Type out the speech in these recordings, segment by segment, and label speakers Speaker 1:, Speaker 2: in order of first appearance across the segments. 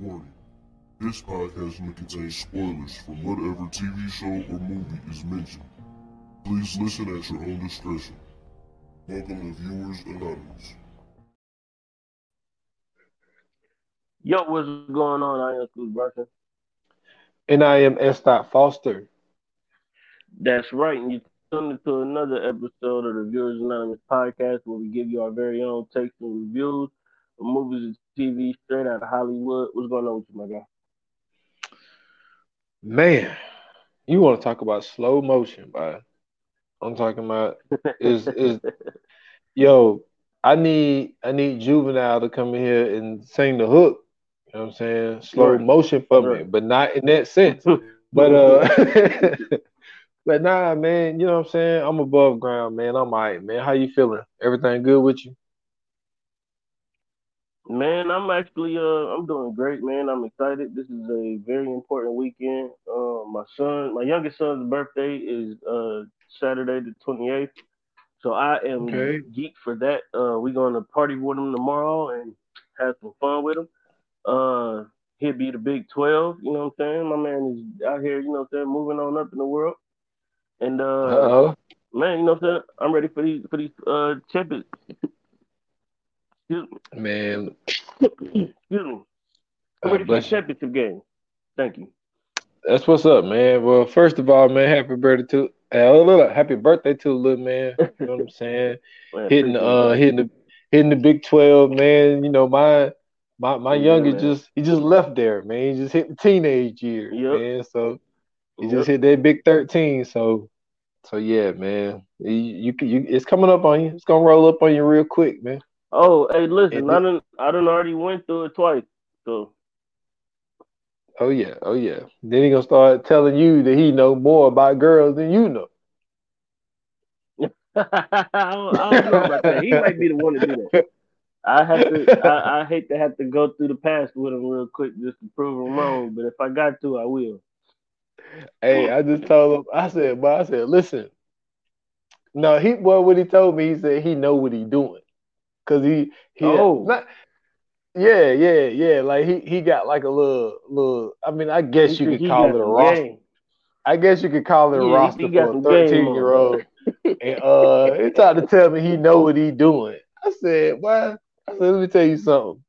Speaker 1: Warning. This podcast may contain spoilers from whatever TV show or movie is mentioned. Please listen at your own discretion. Welcome to Viewers Anonymous.
Speaker 2: Yo, what's going on? I am Cruz Bryson.
Speaker 3: And I am S. Foster.
Speaker 2: That's right. And you tuned into another episode of the Viewers Anonymous podcast where we give you our very own takes and reviews of movies and TV straight out of Hollywood. What's going on with you, my guy?
Speaker 3: Man, you want to talk about slow motion, but I'm talking about is is yo, I need I need juvenile to come in here and sing the hook. You know what I'm saying? Slow
Speaker 2: Right.
Speaker 3: motion for
Speaker 2: Right.
Speaker 3: me, but not in that sense. But uh but nah, man, you know what I'm saying? I'm above ground, man. I'm all right, man. How you feeling? Everything good with you?
Speaker 2: Man, I'm actually uh I'm doing great, man. I'm excited. This is a very important weekend. Uh, my son, my youngest son's birthday is uh Saturday the 28th. So I am
Speaker 3: Okay.
Speaker 2: geeked for that. Uh we're gonna party with him tomorrow and have some fun with him. Uh he'll be the big 12, you know what I'm saying? My man is out here, you know what I'm saying, moving on up in the world. And uh
Speaker 3: Uh-oh.
Speaker 2: man, you know what I'm saying? I'm ready for these for these uh champions. Excuse me.
Speaker 3: Man,
Speaker 2: Excuse me. I'm ready for the championship game. Thank you.
Speaker 3: That's what's up, man. Well, first of all, man, happy birthday to uh, happy birthday to little man. You know what I'm saying?
Speaker 2: Man,
Speaker 3: hitting uh hitting the hitting the Big Twelve, man. You know, my my my
Speaker 2: Yeah,
Speaker 3: youngest
Speaker 2: man.
Speaker 3: just he just left there, man. He just hit the teenage years,
Speaker 2: Yep.
Speaker 3: man. So he
Speaker 2: Yep.
Speaker 3: just hit that Big Thirteen. So so yeah, man. You, you you it's coming up on you. It's gonna roll up on you real quick, man.
Speaker 2: Oh, hey, listen, I done I done already went through it twice. So
Speaker 3: Oh yeah, oh yeah. Then he gonna start telling you that he know more about girls than you know.
Speaker 2: I, don't, I don't know about that. He might be the one to do that. I have to. I, I hate to have to go through the past with him real quick just to prove him wrong. But if I got to, I will.
Speaker 3: Hey, I just told him. I said, but I said, listen. No, he well, what he told me, he said he know what he doing, cause he he
Speaker 2: Oh.
Speaker 3: not, yeah yeah yeah like he he got like a little little. I mean, I guess
Speaker 2: He
Speaker 3: you could call it a roster.
Speaker 2: game.
Speaker 3: I guess you could call it a
Speaker 2: Yeah,
Speaker 3: roster
Speaker 2: think he got
Speaker 3: for a thirteen year old. And uh, he tried to tell me he know what he doing. I said, well, I said, let me tell you something.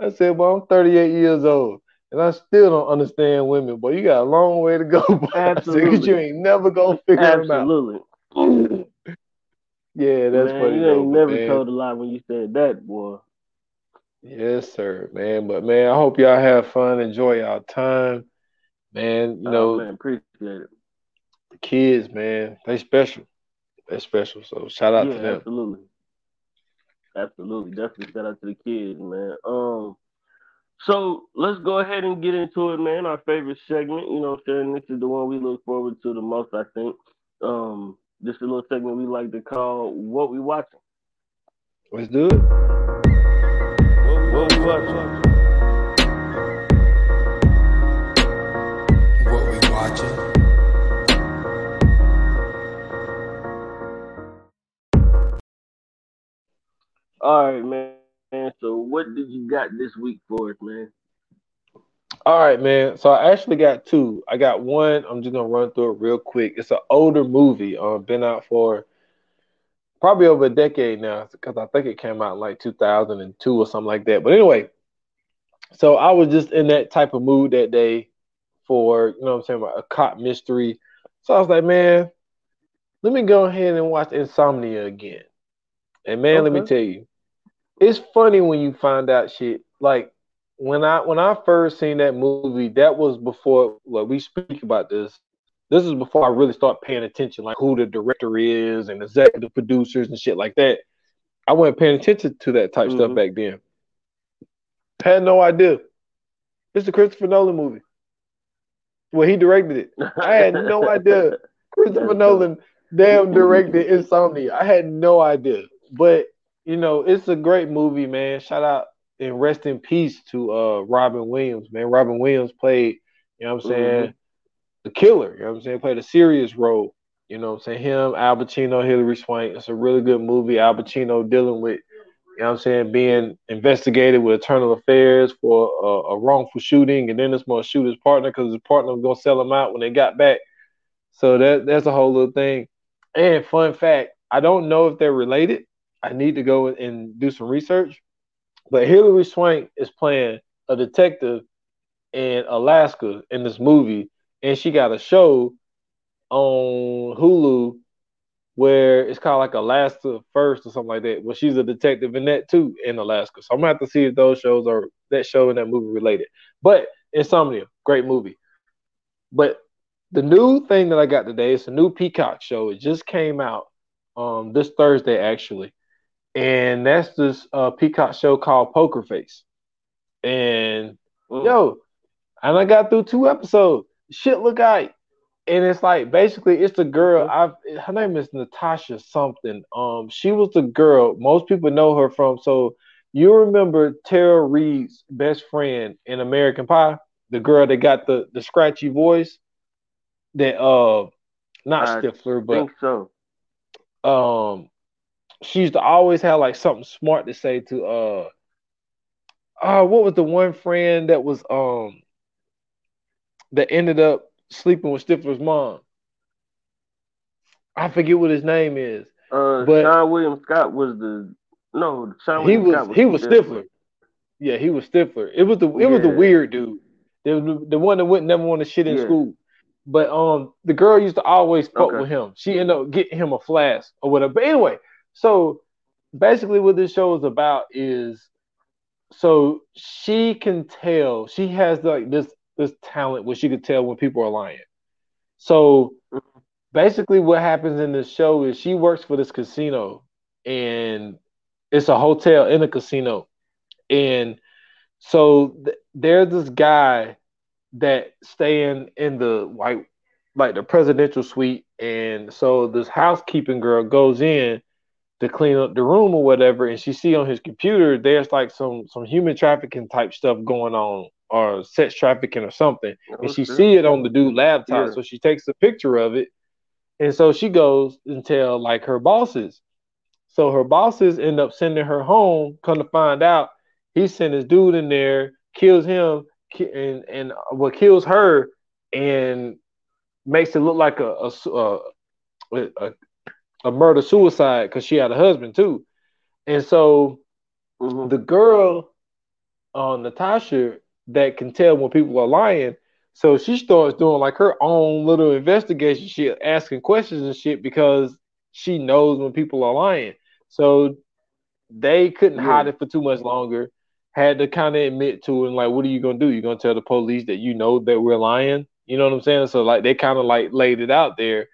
Speaker 3: I said, well, I'm 38 years old. And I still don't understand women, but you got a long way to go. boy. I said, 'cause you ain't never gonna figure them out.
Speaker 2: Absolutely.
Speaker 3: Yeah, that's
Speaker 2: man,
Speaker 3: funny.
Speaker 2: you ain't never
Speaker 3: man,
Speaker 2: told a lie when you said that, boy.
Speaker 3: Yes, sir, man. But man, I hope y'all have fun, enjoy y'all time, man. You know,
Speaker 2: oh, man, appreciate it.
Speaker 3: the kids, man, they special. They special. So shout out
Speaker 2: yeah,
Speaker 3: to them.
Speaker 2: absolutely. Absolutely. Definitely shout out to the kids, man. Um so let's go ahead and get into it, man. Our favorite segment, you know what I'm saying? This is the one we look forward to the most, I think. Um this is a little segment we like to call What We Watching.
Speaker 3: Let's do it.
Speaker 2: What We Watching.
Speaker 4: What we watching?
Speaker 2: All right, man. So what did you got this week for us, man?
Speaker 3: All right, man. So I actually got two. I got one. I'm just gonna run through it real quick. It's an older movie. Um, been out for probably over a decade now because I think it came out in like 2002 or something like that. But anyway, so I was just in that type of mood that day for you know what I'm saying a cop mystery. So I was like, man, let me go ahead and watch Insomnia again. And man, let me tell you, it's funny when you find out shit like when I when I first seen that movie, that was before like we speak about this. This is before I really start paying attention, like who the director is and executive producers and shit like that. I wasn't paying attention to that type stuff
Speaker 2: Mhm.
Speaker 3: back then. Had no idea. It's a Christopher Nolan movie. Well, he directed it. I had no idea. Christopher Nolan damn directed Insomnia. I had no idea. But you know, it's a great movie, man. Shout out and rest in peace to uh Robin Williams, man. Robin Williams played, you know what I'm saying, the killer, you know what I'm saying, played a serious role. You know what I'm saying? Him, Al Pacino, Hilary Swank. It's a really good movie. Al Pacino dealing with You know what I'm saying? Being investigated with internal affairs for a, a wrongful shooting, and then this must shoot his partner because his partner was gonna sell him out when they got back. So that that's a whole little thing. And fun fact, I don't know if they're related. I need to go and do some research. But Hilary Swank is playing a detective in Alaska in this movie, and she got a show on Hulu where it's called like Alaska First or something like that. Well, she's a detective in that too in Alaska. So I'm gonna have to see if those shows are that show and that movie related. But Insomnia, great movie. But the new thing that I got today is a new Peacock show. It just came out um this Thursday actually, and that's this uh, Peacock show called Poker Face. And yo, and I got through two episodes. Shit look like and it's like basically it's the girl I've her name is Natasha something. Um she was the girl most people know her from so you remember Tara Reid's best friend in American Pie, the girl that got the the scratchy voice that uh not I Stifler but
Speaker 2: so.
Speaker 3: Um she used to always have like something smart to say to uh uh what was the one friend that was um that ended up sleeping with Stifler's mom. I forget what his name is.
Speaker 2: Uh, but Seann William Scott was the no. Sean he
Speaker 3: was,
Speaker 2: was,
Speaker 3: he was Stifler. Stifler. Yeah, he was Stifler. It was the it yeah. was the weird dude. The, the, the one that wouldn't never want to shit in yeah. school. But um, the girl used to always fuck okay. with him. She ended up getting him a flask or whatever. But anyway, so basically, what this show is about is so she can tell she has like this this talent where she could tell when people are lying. So basically, what happens in this show is she works for this casino, and it's a hotel in a casino, and so th- there's this guy that staying in the white like the presidential suite and so this housekeeping girl goes in to clean up the room or whatever and she see on his computer there's like some some human trafficking type stuff going on or sex trafficking or something, and she see it on the dude laptop. Yeah. So she takes a picture of it, and so she goes and tell like her bosses. So her bosses end up sending her home. Come to find out, he sent his dude in there, kills him, and and uh, what kills her, and makes it look like a a a, a murder suicide because she had a husband too, and so mm-hmm. the girl, uh, Natasha, that can tell when people are lying. So she starts doing like her own little investigation shit, asking questions and shit because she knows when people are lying. So they couldn't yeah. hide it for too much longer. Had to kind of admit to it and like, what are you gonna do? You're gonna tell the police that you know that we're lying? You know what I'm saying? So like they kind of like laid it out there.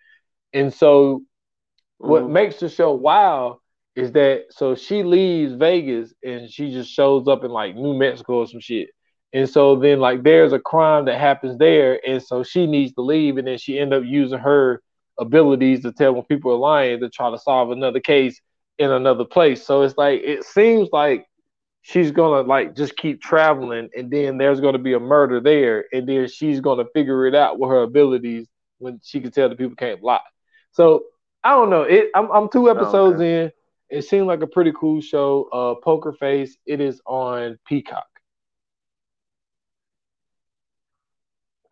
Speaker 3: And so what mm-hmm. makes the show wild is that so she leaves Vegas and she just shows up in like New Mexico or some shit. And so then like there's a crime that happens there, and so she needs to leave, and then she end up using her abilities to tell when people are lying to try to solve another case in another place. So it's like it seems like she's gonna like just keep traveling, and then there's gonna be a murder there, and then she's gonna figure it out with her abilities when she can tell the people can't lie. So I don't know. It I'm, I'm two episodes oh, okay. in. It seemed like a pretty cool show. Uh, Poker Face. It is on Peacock.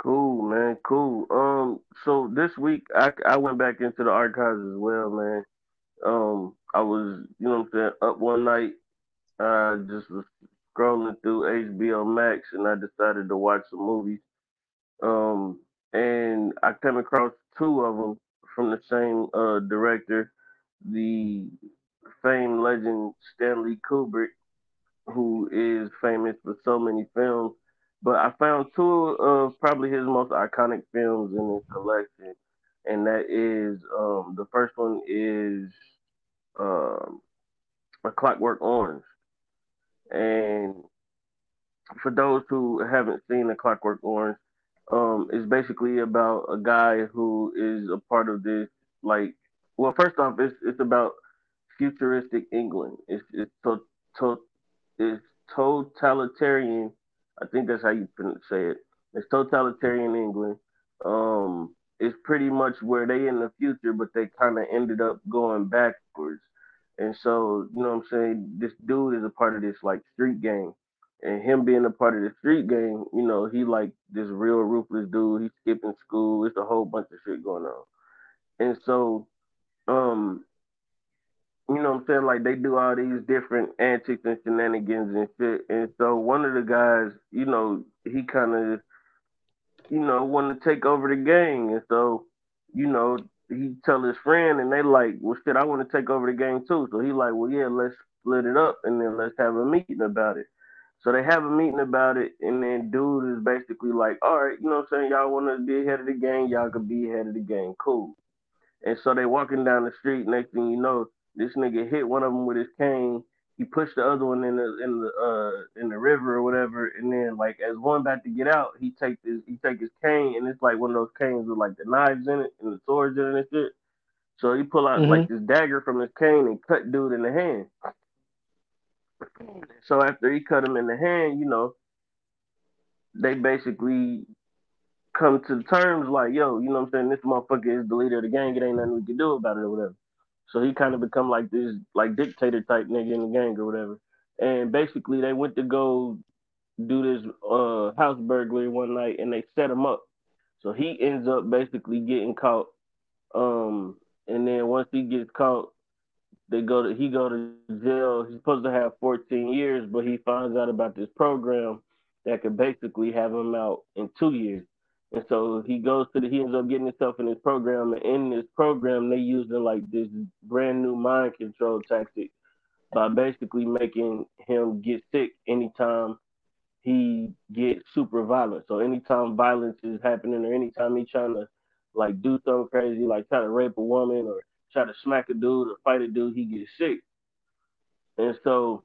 Speaker 2: Cool, man. Cool. Um, so this week I I went back into the archives as well, man. Um, I was, you know what I'm saying, up one night, I just was scrolling through HBO Max and I decided to watch some movies. Um, and I came across two of them from the same uh director, the famed legend Stanley Kubrick, who is famous for so many films. But I found two of probably his most iconic films in his collection, and that is um, the first one is um, A Clockwork Orange, and for those who haven't seen A Clockwork Orange, um, it's basically about a guy who is a part of this like well first off it's it's about futuristic England. It's it's to, to, it's totalitarian I think that's how you say it. It's totalitarian England. Um, it's pretty much where they in the future, but they kind of ended up going backwards. And so, you know what I'm saying, this dude is a part of this like street gang. And him being a part of the street gang, you know, he like this real ruthless dude. He's skipping school. It's a whole bunch of shit going on. And so, um, you know I'm saying? Like they do all these different antics and shenanigans and shit. And so one of the guys, you know, he kind of, you know, wanted to take over the gang. And so, you know, he tell his friend and they like, well shit, I want to take over the gang too. So he like, well yeah, let's split it up and then let's have a meeting about it. So they have a meeting about it, and then dude is basically like, all right, you know what I'm saying? Y'all want to be ahead of the gang, y'all could be ahead of the gang, cool. And so they walking down the street. Next thing you know, this nigga hit one of them with his cane. He pushed the other one in the in the uh in the river or whatever, and then like as one about to get out, he take this he take his cane, and it's like one of those canes with like the knives in it and the swords in it and shit. So he pull out mm-hmm. like this dagger from his cane and cut dude in the hand. So after he cut him in the hand, you know, they basically come to terms like, yo, you know what I'm saying? This motherfucker is the leader of the gang. It ain't nothing we can do about it or whatever. So he kind of become like this like dictator type nigga in the gang or whatever. And basically they went to go do this uh, house burglary one night and they set him up. So he ends up basically getting caught. Um, and then once he gets caught, they go to he go to jail. He's supposed to have 14 years, but he finds out about this program that could basically have him out in two years. And so he goes to the, he ends up getting himself in this program. And in this program, they use using like this brand new mind control tactic by basically making him get sick anytime he gets super violent. So anytime violence is happening or anytime he's trying to like do something crazy, like try to rape a woman or try to smack a dude or fight a dude, he gets sick. And so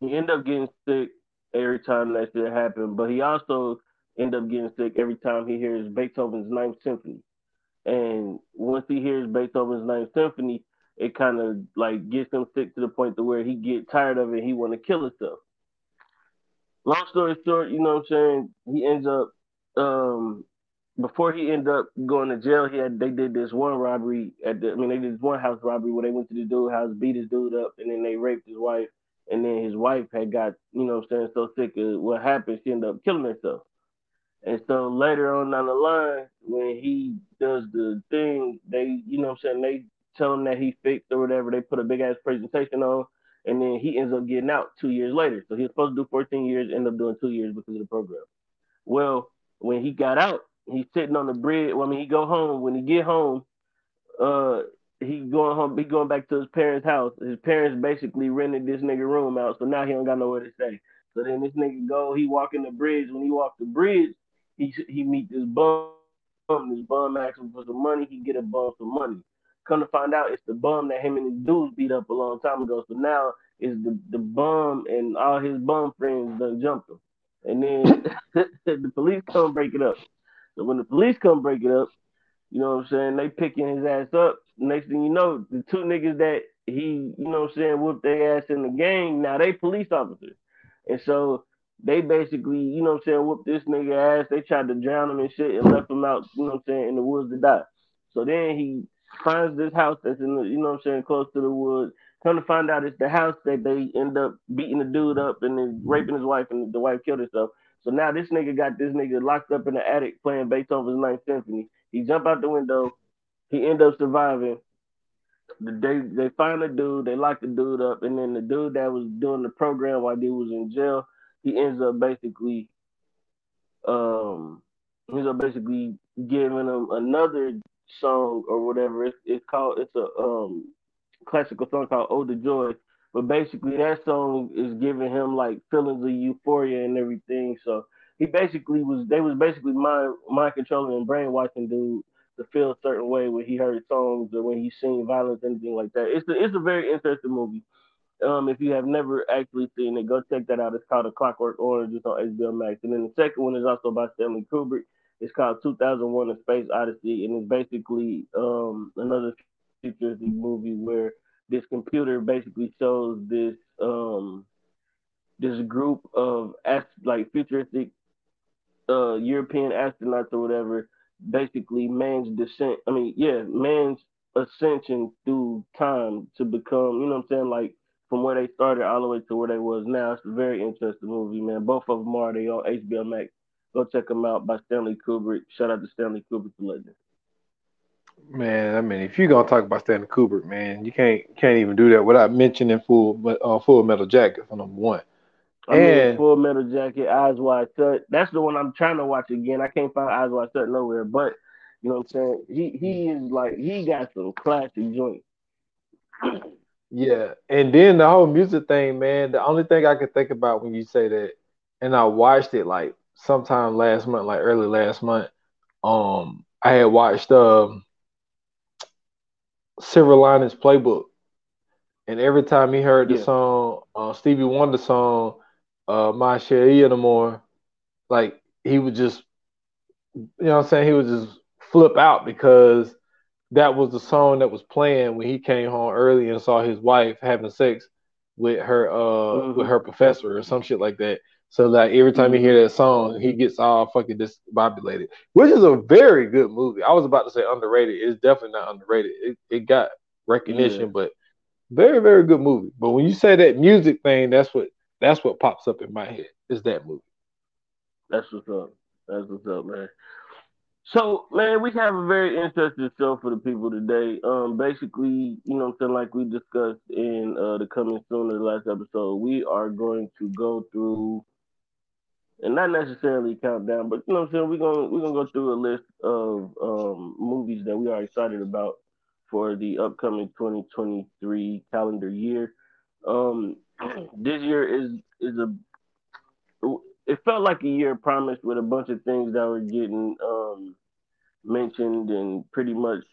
Speaker 2: he end up getting sick every time that shit happened. But he also end up getting sick every time he hears Beethoven's Ninth Symphony. And once he hears Beethoven's Ninth Symphony, it kind of like gets him sick to the point to where he get tired of it. He want to kill himself. Long story short, you know what I'm saying? He ends up um, before he ended up going to jail. He had they did this one robbery at the I mean they did this one house robbery where they went to the dude house, beat his dude up, and then they raped his wife. And then his wife had got you know what I'm saying so sick of what happened, she ended up killing herself. And so later on down the line, when he does the thing, they, you know what I'm saying, they tell him that he fixed or whatever, they put a big ass presentation on, and then he ends up getting out two years later. So he was supposed to do 14 years, end up doing two years because of the program. Well, when he got out, he's sitting on the bridge. Well, I mean, he go home. When he get home, uh, he going home. He going back to his parents' house. His parents basically rented this nigga room out, so now he don't got nowhere to stay. So then this nigga go. He walking the bridge. When he walk the bridge, he he meet this bum. This bum asks him for some money. He get a bum some money. Come to find out, it's the bum that him and his dudes beat up a long time ago. So now is the the bum and all his bum friends done jumped him. And then the police come break it up. So when the police come break it up, you know what I'm saying? They picking his ass up. Next thing you know, the two niggas that he, you know what I'm saying, whooped their ass in the gang, now they police officers. And so they basically, you know what I'm saying, whooped this nigga ass. They tried to drown him and shit and left him out, you know what I'm saying, in the woods to die. So then he finds this house that's in the, you know what I'm saying, close to the woods. Come to find out it's the house that they end up beating the dude up and then raping his wife and the wife killed herself. So now this nigga got this nigga locked up in the attic playing Beethoven's Ninth Symphony. He jump out the window. He end up surviving. They they find the dude. They lock the dude up, and then the dude that was doing the program while he was in jail he ends up basically um ends up basically giving him another song or whatever. It's, it's called it's a um classical song called Ode to Joy. But basically that song is giving him like feelings of euphoria and everything. So he basically was they was basically mind mind controlling and brainwashing dude to feel a certain way when he heard songs or when he seen violence, anything like that. It's a, it's a very interesting movie. Um, if you have never actually seen it, go check that out. It's called A Clockwork Orange. It's on HBO Max. And then the second one is also by Stanley Kubrick. It's called 2001: A Space Odyssey, and it's basically um, another futuristic movie where this computer basically shows this um, this group of ast- like futuristic uh, European astronauts or whatever, basically man's descent. I mean, yeah, man's ascension through time to become, you know what I'm saying, like from where they started all the way to where they was now. It's a very interesting movie, man. Both of them are they on HBO Max. Go check them out by Stanley Kubrick. Shout out to Stanley Kubrick, the legend.
Speaker 3: Man, I mean, if you're gonna talk about Stanley Kubrick, man, you can't can't even do that without mentioning Full uh, Full Metal Jacket for number one.
Speaker 2: I and mean, Full Metal Jacket, Eyes Wide Shut. That's the one I'm trying to watch again. I can't find Eyes Wide Shut nowhere, but you know what I'm saying. He he is like he got some classic joints.
Speaker 3: Yeah, and then the whole music thing, man. The only thing I could think about when you say that, and I watched it like sometime last month, like early last month. Um, I had watched um Silver Linings Playbook, and every time he heard the yeah. song, uh, Stevie Wonder song, uh, My Cherie Amour, like he would just, you know, what I'm saying he would just flip out because that was the song that was playing when he came home early and saw his wife having sex with her uh mm-hmm. with her professor or some shit like that. So like every time you hear that song, he gets all fucking discombobulated, which is a very good movie. I was about to say underrated. It's definitely not underrated. It, it got recognition, yeah. but very very good movie. But when you say that music thing, that's what that's what pops up in my head. Is that movie?
Speaker 2: That's what's up. That's what's up, man. So, man, we have a very interesting show for the people today. Um, basically, you know I'm saying, like we discussed in uh, the coming soon of the last episode, we are going to go through and not necessarily countdown, but you know what I'm saying, we're gonna we're gonna go through a list of um, movies that we are excited about for the upcoming 2023 calendar year. Um, this year is is a it felt like a year promised with a bunch of things that were getting um, mentioned and pretty much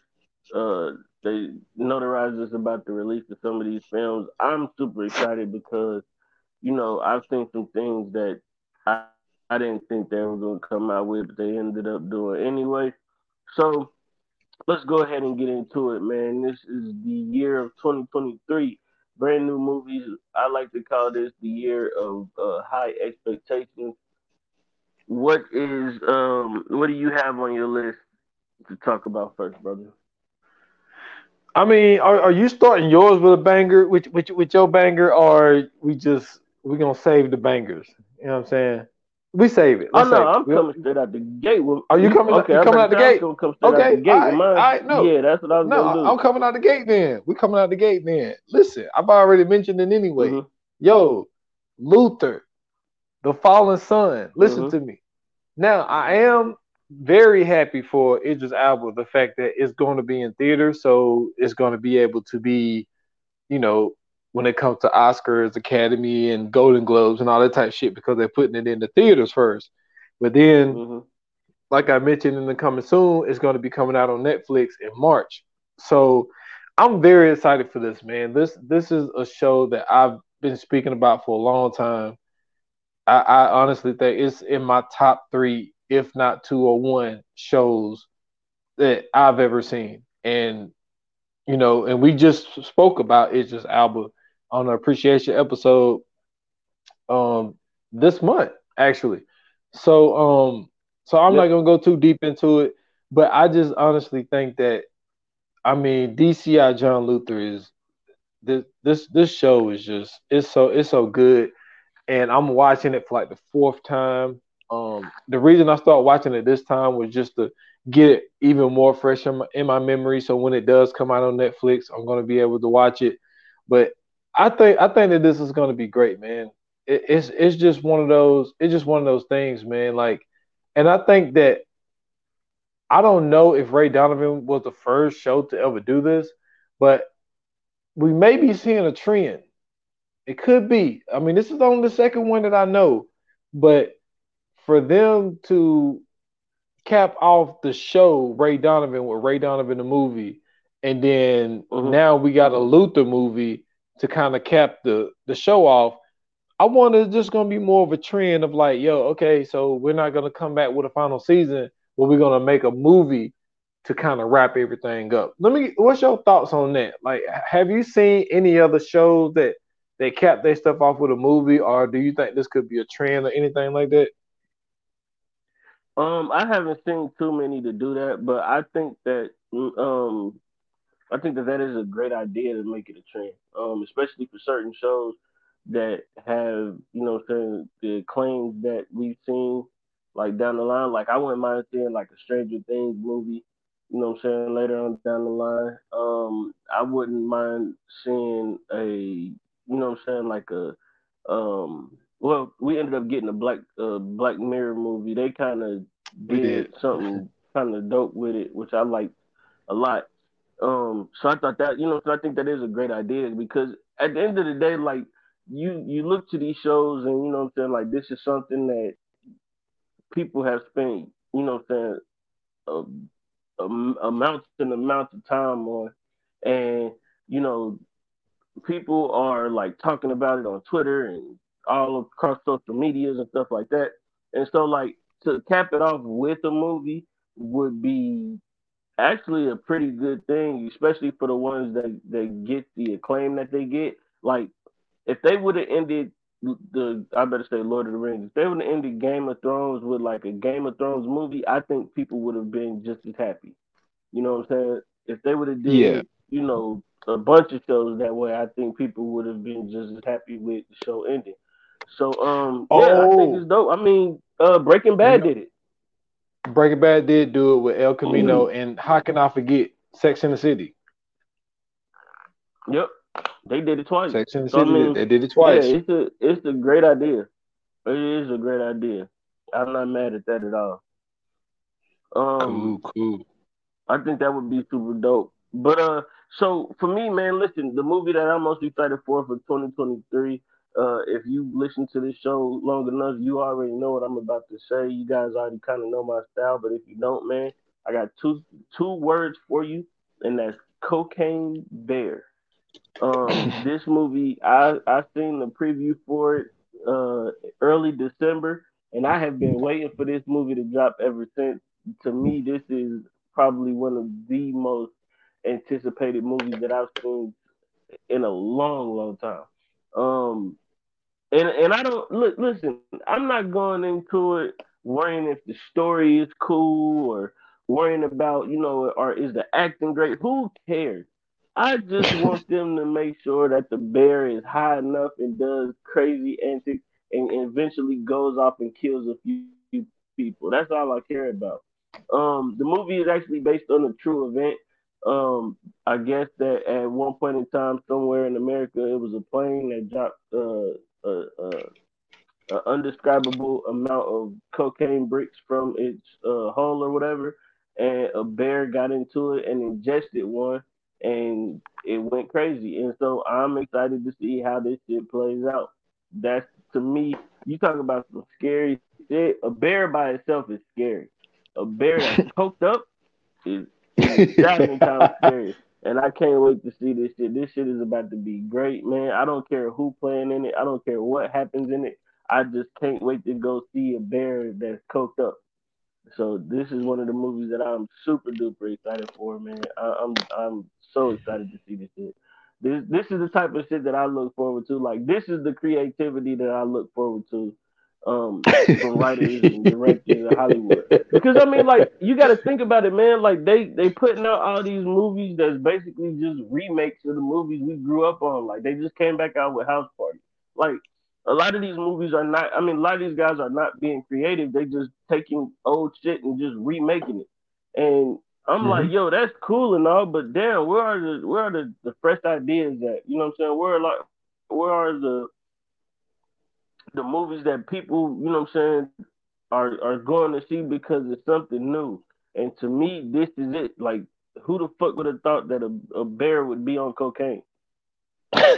Speaker 2: uh, they notarized us about the release of some of these films. I'm super excited because you know I've seen some things that I, I didn't think they were going to come out with, but they ended up doing anyway. So let's go ahead and get into it, man. This is the year of 2023 brand new movies. I like to call this the year of uh, high expectations. What is um what do you have on your list to talk about first, brother?
Speaker 3: I mean, are, are you starting yours with a banger, with, with with your banger, or we just we gonna save the bangers? You know what I'm saying? We save it.
Speaker 2: Let's oh no, I'm coming straight out the gate. With,
Speaker 3: Are you coming? Okay, you coming out the gate?
Speaker 2: Come okay, out the gate
Speaker 3: all right, all right, no,
Speaker 2: yeah, that's what I was no, gonna do.
Speaker 3: I'm coming out the gate then. We coming out the gate then. Listen, I've already mentioned it anyway. Mm-hmm. Yo, Luther, the Fallen Sun. Listen mm-hmm. to me. Now I am very happy for Idris Elba. The fact that it's going to be in theater, so it's going to be able to be, you know, when it comes to Oscars, Academy, and Golden Globes and all that type of shit because they're putting it in the theaters first. But then, mm-hmm. like I mentioned in the coming soon, it's going to be coming out on Netflix in March. So I'm very excited for this, man. This this is a show that I've been speaking about for a long time. I, I honestly think it's in my top three, if not two or one shows that I've ever seen. And you know, and we just spoke about Idris Elba on an appreciation episode um this month actually. So um so I'm yep. not gonna go too deep into it, but I just honestly think that I mean DCI John Luther is this this this show is just it's so it's so good and I'm watching it for like the fourth time. Um the reason I started watching it this time was just to get it even more fresh in my, in my memory so when it does come out on Netflix I'm going to be able to watch it. But I think I think that this is going to be great, man. It, it's it's just one of those it's just one of those things, man. Like, and I think that I don't know if Ray Donovan was the first show to ever do this, but we may be seeing a trend. It could be. I mean, this is only the second one that I know, but for them to cap off the show Ray Donovan with Ray Donovan the movie, and then mm-hmm. now we got a Luther movie to kind of cap the the show off. I wonder just gonna be more of a trend of like, yo, okay, so we're not gonna come back with a final season, but we're gonna make a movie to kind of wrap everything up. Let me what's your thoughts on that? Like have you seen any other shows that they cap their stuff off with a movie, or do you think this could be a trend or anything like that?
Speaker 2: Um, I haven't seen too many to do that, but I think that um I think that that is a great idea to make it a trend, um, especially for certain shows that have, you know, the claims that we've seen like down the line. Like I wouldn't mind seeing like a Stranger Things movie, you know, I'm saying later on down the line. Um, I wouldn't mind seeing a, you know, I'm saying like a, um, well, we ended up getting a Black uh, Black Mirror movie. They kind of did, did, something kind of dope with it, which I like a lot. Um, so I thought that, you know, so I think that is a great idea because at the end of the day, like you you look to these shows and you know I'm saying like this is something that people have spent, you know I'm saying, amounts and amounts of time on and you know people are like talking about it on Twitter and all across social medias and stuff like that. And so like to cap it off with a movie would be actually a pretty good thing, especially for the ones that, that get the acclaim that they get. Like if they would have ended the I better say Lord of the Rings, if they would have ended Game of Thrones with like a Game of Thrones movie, I think people would have been just as happy. You know what I'm saying? If they would have did, yeah. you know, a bunch of shows that way, I think people would have been just as happy with the show ending. So um oh. yeah, I think it's dope. I mean, uh Breaking Bad did it.
Speaker 3: Breaking Bad did do it with El Camino, mm-hmm. and how can I forget Sex in the City?
Speaker 2: Yep, they did it twice.
Speaker 3: Sex and the so, City, I mean, they did it twice.
Speaker 2: Yeah, it's a it's a great idea. It is a great idea. I'm not mad at that at all.
Speaker 3: Um, cool, cool.
Speaker 2: I think that would be super dope. But uh, so for me, man, listen, the movie that I'm most excited for for 2023 uh, if you listen to this show long enough, you already know what I'm about to say. You guys already kind of know my style, but if you don't, man, I got two two words for you, and that's Cocaine Bear. Um, this movie, I I seen the preview for it uh, early December, and I have been waiting for this movie to drop ever since. To me, this is probably one of the most anticipated movies that I've seen in a long, long time. Um, and and I don't look. Listen, I'm not going into it worrying if the story is cool or worrying about you know or is the acting great. Who cares? I just want them to make sure that the bear is high enough and does crazy antics and, eventually goes off and kills a few people. That's all I care about. Um, the movie is actually based on a true event. Um, I guess that at one point in time, somewhere in America, it was a plane that dropped uh, a, a, a undescribable amount of cocaine bricks from its uh, hole or whatever, and a bear got into it and ingested one, and it went crazy. And so I'm excited to see how this shit plays out. That's to me, you talk about some scary shit. A bear by itself is scary. A bear that's coked up is, thousand times scary and I can't wait to see this shit. This shit is about to be great, man. I don't care who playing in it. I don't care what happens in it. I just can't wait to go see a bear that's coked up. So this is one of the movies that I'm super duper excited for, man. I, I'm I'm so excited to see this shit. This this is the type of shit that I look forward to. Like this is the creativity that I look forward to um from writers and directors in Hollywood. Because I mean, like you got to think about it, man. Like they they putting out all these movies that's basically just remakes of the movies we grew up on. Like they just came back out with House Party. Like a lot of these movies are not. I mean, a lot of these guys are not being creative. They just taking old shit and just remaking it. And I'm mm-hmm. like, yo, that's cool and all, but damn, where are the where are the, the fresh ideas at? You know what I'm saying? Where are like where are the the movies that people, you know what I'm saying, are are going to see because it's something new. And to me, this is it. Like, who the fuck would have thought that a, a bear would be on cocaine?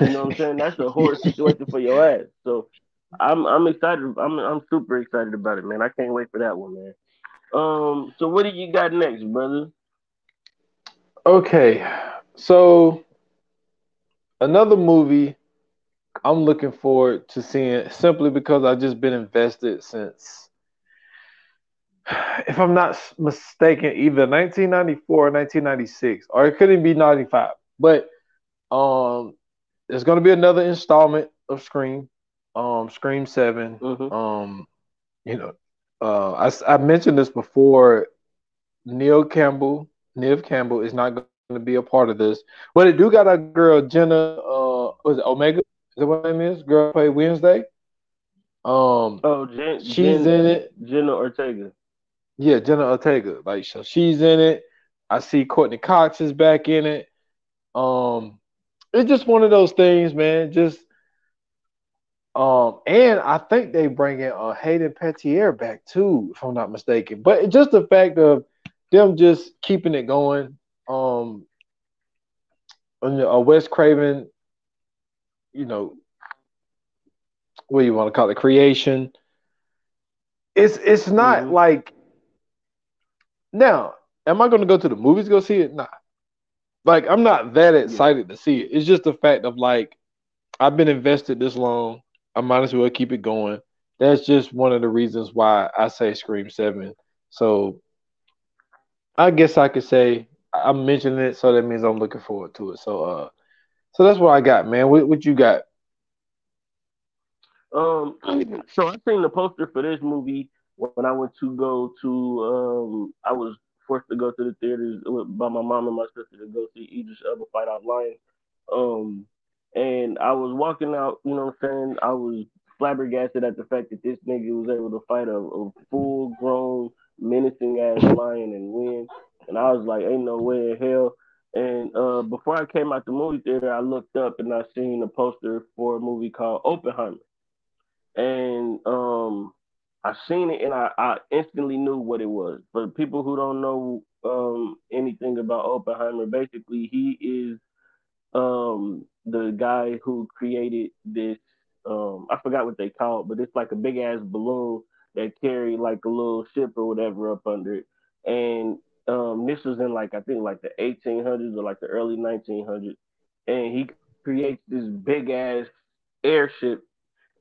Speaker 2: You know what I'm saying? That's a horror situation for your ass. So I'm I'm excited. I'm I'm super excited about it, man. I can't wait for that one, man. Um, so what do you got next, brother?
Speaker 3: Okay, so another movie I'm looking forward to seeing simply because I've just been invested since, if I'm not mistaken, either 1994 or 1996, or it couldn't be 95. But um, there's going to be another installment of Scream, um, Scream 7. Mm-hmm. Um, you know, uh, I, I mentioned this before. Neil Campbell, Neve Campbell is not going to be a part of this. But it do got a girl Jenna. Uh, was it Omega? Is that what her name is? Girl play Wednesday. Um,
Speaker 2: oh, Jen,
Speaker 3: she's
Speaker 2: Jen,
Speaker 3: in it.
Speaker 2: Jenna Ortega.
Speaker 3: Yeah, Jenna Ortega. Like so, she's in it. I see Courteney Cox is back in it. Um, it's just one of those things, man. Just um, and I think they bring in uh, Hayden Panettiere back too, if I'm not mistaken. But just the fact of them just keeping it going. Um, a Wes Craven, you know, what do you want to call it, creation. It's it's not mm-hmm. like now. Am I going to go to the movies to go see it? Nah. Like I'm not that excited to see it. It's just the fact of like I've been invested this long. I might as well keep it going. That's just one of the reasons why I say Scream Seven. So I guess I could say I'm mentioning it, so that means I'm looking forward to it. So uh, so that's what I got, man. What what you got?
Speaker 2: Um, so I seen the poster for this movie when I went to go to um, I was forced to go to the theaters by my mom and my sister to go see Idris Elba fight off Lion. Um, and I was walking out, you know what I'm saying? I was flabbergasted at the fact that this nigga was able to fight a, a full grown, menacing ass lion and win. And I was like, ain't no way in hell. And uh, before I came out the movie theater, I looked up and I seen a poster for a movie called Oppenheimer. And um, I seen it and I, I instantly knew what it was. For people who don't know um, anything about Oppenheimer, basically he is um, the guy who created this. Um, I forgot what they call it, but it's like a big ass balloon that carry like a little ship or whatever up under it. And um, this was in like I think like the 1800s or like the early 1900s, and he creates this big ass airship,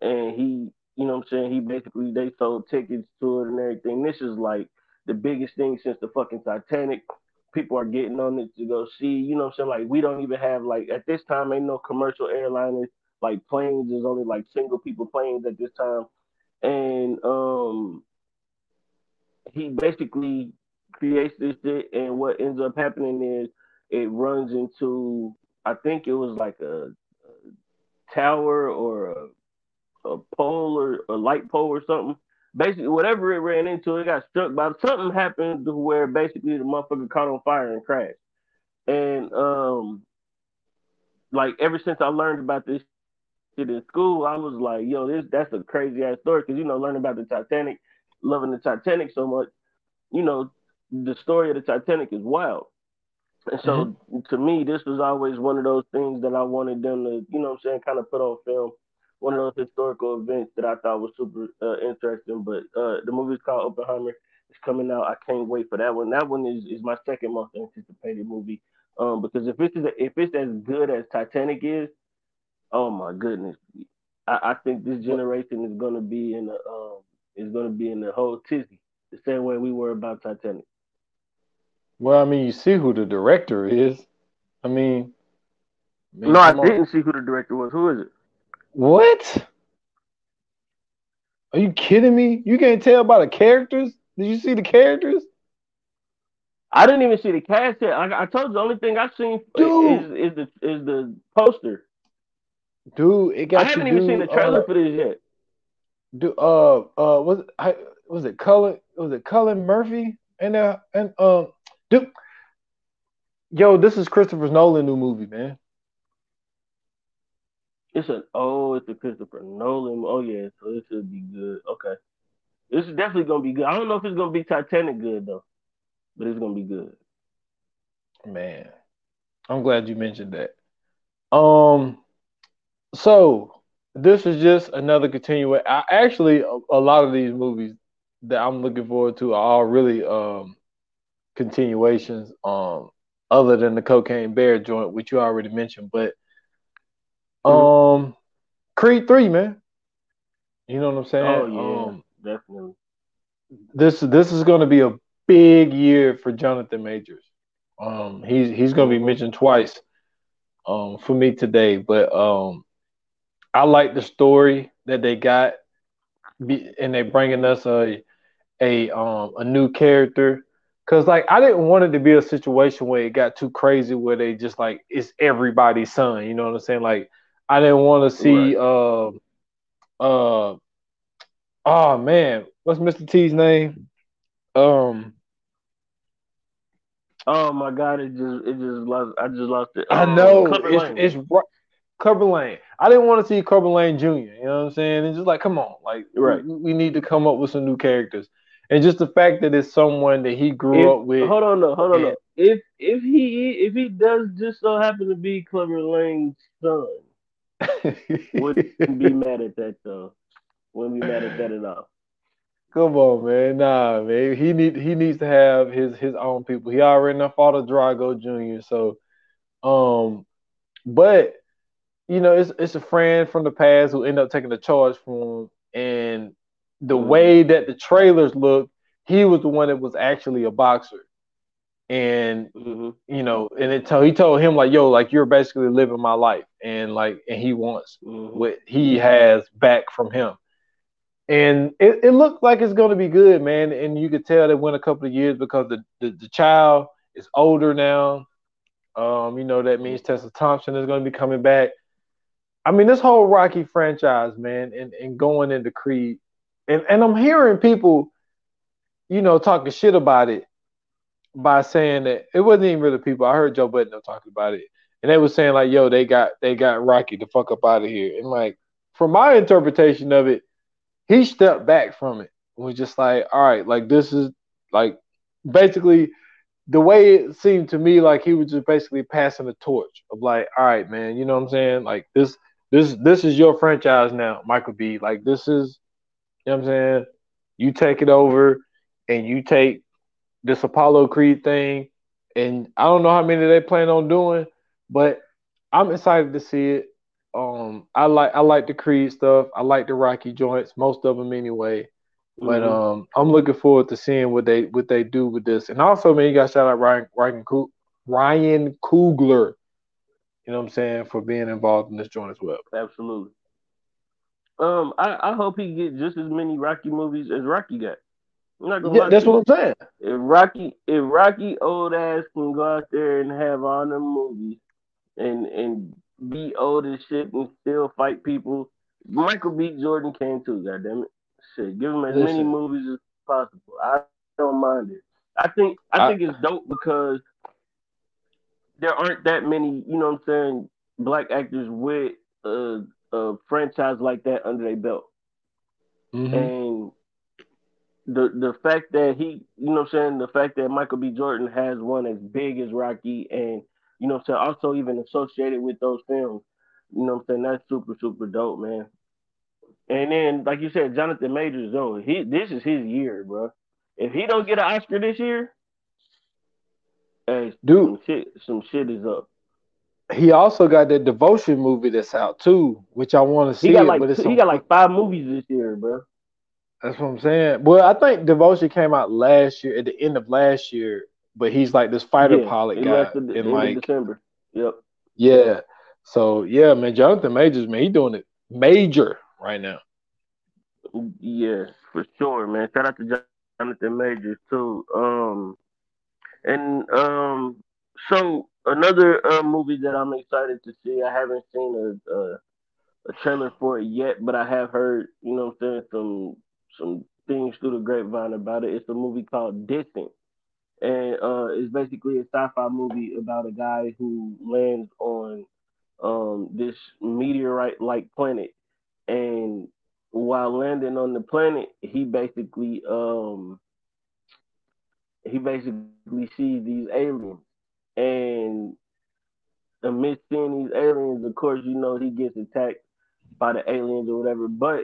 Speaker 2: and he you know what I'm saying? He basically they sold tickets to it and everything. This is like the biggest thing since the fucking Titanic. People are getting on it to go see, you know what I'm saying? Like we don't even have like at this time ain't no commercial airliners, like planes, there's only like single people planes at this time. And um he basically creates this shit and what ends up happening is it runs into I think it was like a, a tower or a a pole or a light pole or something. Basically, whatever it ran into, it got struck by something happened to where basically the motherfucker caught on fire and crashed. And um, like ever since I learned about this shit in school, I was like, yo, this that's a crazy ass story because you know, learning about the Titanic, loving the Titanic so much, you know, the story of the Titanic is wild. And so mm-hmm. to me, this was always one of those things that I wanted them to, you know I'm saying, kind of put on film one of those historical events that I thought was super uh, interesting. But uh, the movie is called Oppenheimer. It's coming out. I can't wait for that one. That one is, is my second most anticipated movie. Um, because if it's if it's as good as Titanic is, oh my goodness, I, I think this generation is gonna be in the um is gonna be in the whole tizzy the same way we were about Titanic.
Speaker 3: Well, I mean, you see who the director is. I mean,
Speaker 2: no, I didn't see who the director was. Who is it?
Speaker 3: What? Are you kidding me? You can't tell by the characters? Did you see the characters?
Speaker 2: I didn't even see the cast yet. I, I told you the only thing I've seen Dude. is, is the is the poster.
Speaker 3: Dude, it got.
Speaker 2: I haven't even
Speaker 3: do,
Speaker 2: seen the trailer uh, for this yet.
Speaker 3: Do uh uh was I was it Cullen was it Cillian Murphy and uh and um dude, yo, this is Christopher Nolan new movie, man.
Speaker 2: It's an oh, it's a Christopher Nolan. Oh yeah, so this should be good. Okay, this is definitely gonna be good. I don't know if it's gonna be Titanic good though, but it's gonna be good.
Speaker 3: Man, I'm glad you mentioned that. Um, so this is just another continuation. I actually a, a lot of these movies that I'm looking forward to are all really um continuations. Um, other than the Cocaine Bear joint, which you already mentioned, but um, Creed three, man. You know what I'm saying?
Speaker 2: Oh yeah, um, definitely.
Speaker 3: This this is going to be a big year for Jonathan Majors. Um, he's he's going to be mentioned twice. Um, for me today, but um, I like the story that they got, and they're bringing us a a um a new character Cause like I didn't want it to be a situation where it got too crazy where they just like it's everybody's son. You know what I'm saying? Like I didn't want to see right. uh uh oh man, what's Mr. T's name? Um
Speaker 2: Oh my god, it just it just lost I just lost it.
Speaker 3: I um, know it's, it's Clubber Lang. I didn't want to see Clubber Lang Jr. You know what I'm saying? It's just like, come on, like right. we, we need to come up with some new characters. And just the fact that it's someone that he grew
Speaker 2: if,
Speaker 3: up with.
Speaker 2: Hold on, no, hold on, no. If if he if he does just so happen to be Clubber Lang's son, wouldn't be mad at that though. Wouldn't be mad at that at all.
Speaker 3: Come on, man. Nah, man. He need he needs to have his his own people. He already enough fought a Drago Jr. So, um, but you know, it's it's a friend from the past who ended up taking the charge from him, and the way that the trailers look, he was the one that was actually a boxer. And mm-hmm. you know, and it told he told him like, "Yo, like you're basically living my life," and like, and he wants mm-hmm. what he has back from him. And it, it looked like it's going to be good, man. And you could tell it went a couple of years because the, the, the child is older now. Um, you know, that means Tessa Thompson is going to be coming back. I mean, this whole Rocky franchise, man, and, and going into Creed, and, and I'm hearing people, you know, talking shit about it by saying that it wasn't even really people. I heard Joe Budden talking about it, and they were saying like, "Yo, they got they got Rocky the fuck up out of here." And like, from my interpretation of it, he stepped back from it. and Was just like, all right, like this is like basically the way it seemed to me like he was just basically passing the torch of like, all right, man, you know what I'm saying? Like this this this is your franchise now, Michael B. Like this is, know what I'm saying? You take it over and you take this Apollo Creed thing, and I don't know how many they plan on doing, but I'm excited to see it. Um, I like I like the Creed stuff. I like the Rocky joints, most of them anyway. But mm-hmm. um, I'm looking forward to seeing what they what they do with this. And also, man, you got to shout out Ryan Ryan, Ryan Coogler you know what I'm saying, for being involved in this joint as well.
Speaker 2: Absolutely. Um, I, I hope he gets just as many Rocky movies as Rocky got.
Speaker 3: I'm not gonna yeah, that's what I'm saying.
Speaker 2: If Rocky, if Rocky old ass can go out there and have all them movies and and be old as shit and still fight people, Michael B. Jordan can too. Goddamn it, shit, give him as Listen. many movies as possible. I don't mind it. I think I, I think it's dope because there aren't that many, you know what I'm saying, black actors with a, a franchise like that under their belt. Mm-hmm. And the the fact that he, you know what I'm saying, the fact that Michael B. Jordan has one as big as Rocky and, you know what I'm saying, also even associated with those films, you know what I'm saying, that's super, super dope, man. And then, like you said, Jonathan Majors, though, he this is his year, bro. If he don't get an Oscar this year, Hey, dude, some shit, some shit is up.
Speaker 3: He also got that devotion movie that's out too, which I want to see.
Speaker 2: He got like he got like five movies this year, bro.
Speaker 3: That's what I'm saying. Well, I think Devotion came out last year at the end of last year, but he's like this fighter yeah, pilot guy in like
Speaker 2: December. Yep.
Speaker 3: Yeah. So yeah, man, Jonathan Majors, man, he doing it major right now.
Speaker 2: Yeah, for sure, man. Shout out to Jonathan Majors too. Um, and um, so another uh, movie that I'm excited to see. I haven't seen a, a, a trailer for it yet, but I have heard, you know, I'm saying some some things through the grapevine about it. It's a movie called Distant, and uh, it's basically a sci-fi movie about a guy who lands on um, this meteorite-like planet, and while landing on the planet, he basically um, he basically sees these aliens. And amidst seeing these aliens, of course, you know, he gets attacked by the aliens or whatever, but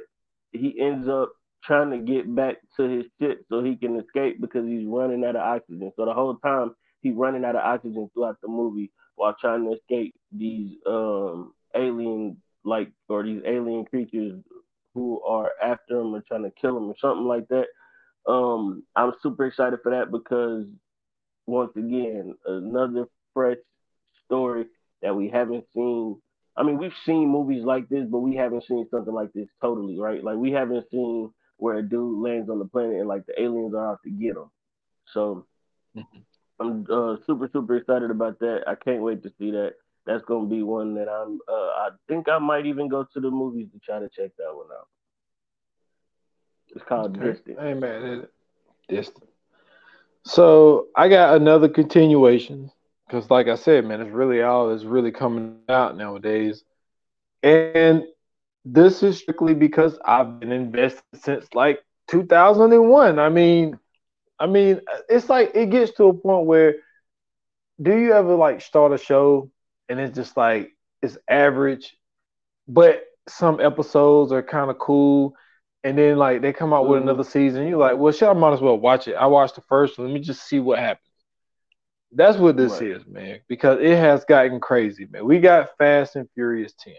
Speaker 2: he ends up trying to get back to his ship so he can escape because he's running out of oxygen. So the whole time he's running out of oxygen throughout the movie while trying to escape these um alien like or these alien creatures who are after him or trying to kill him or something like that. Um, I'm super excited for that because once again, another fresh story that we haven't seen. I mean, we've seen movies like this, but we haven't seen something like this totally, right? Like we haven't seen where a dude lands on the planet and like the aliens are out to get him. So I'm uh, super super excited about that. I can't wait to see that. That's gonna be one that I'm. Uh, I think I might even go to the movies to try to check that one out. It's called okay. Distant.
Speaker 3: Hey man, Distant. So I got another continuation because, like I said, man, it's really all that's really coming out nowadays, and this is strictly because I've been invested since like 2001. I mean, I mean, it's like it gets to a point where do you ever like start a show and it's just like it's average, but some episodes are kind of cool, and then like they come out mm-hmm. with another season, you're like, well, shit, I might as well watch it. I watched the first one. Let me just see what happens. That's what this right. is, man, because it has gotten crazy, man. We got Fast and Furious 10.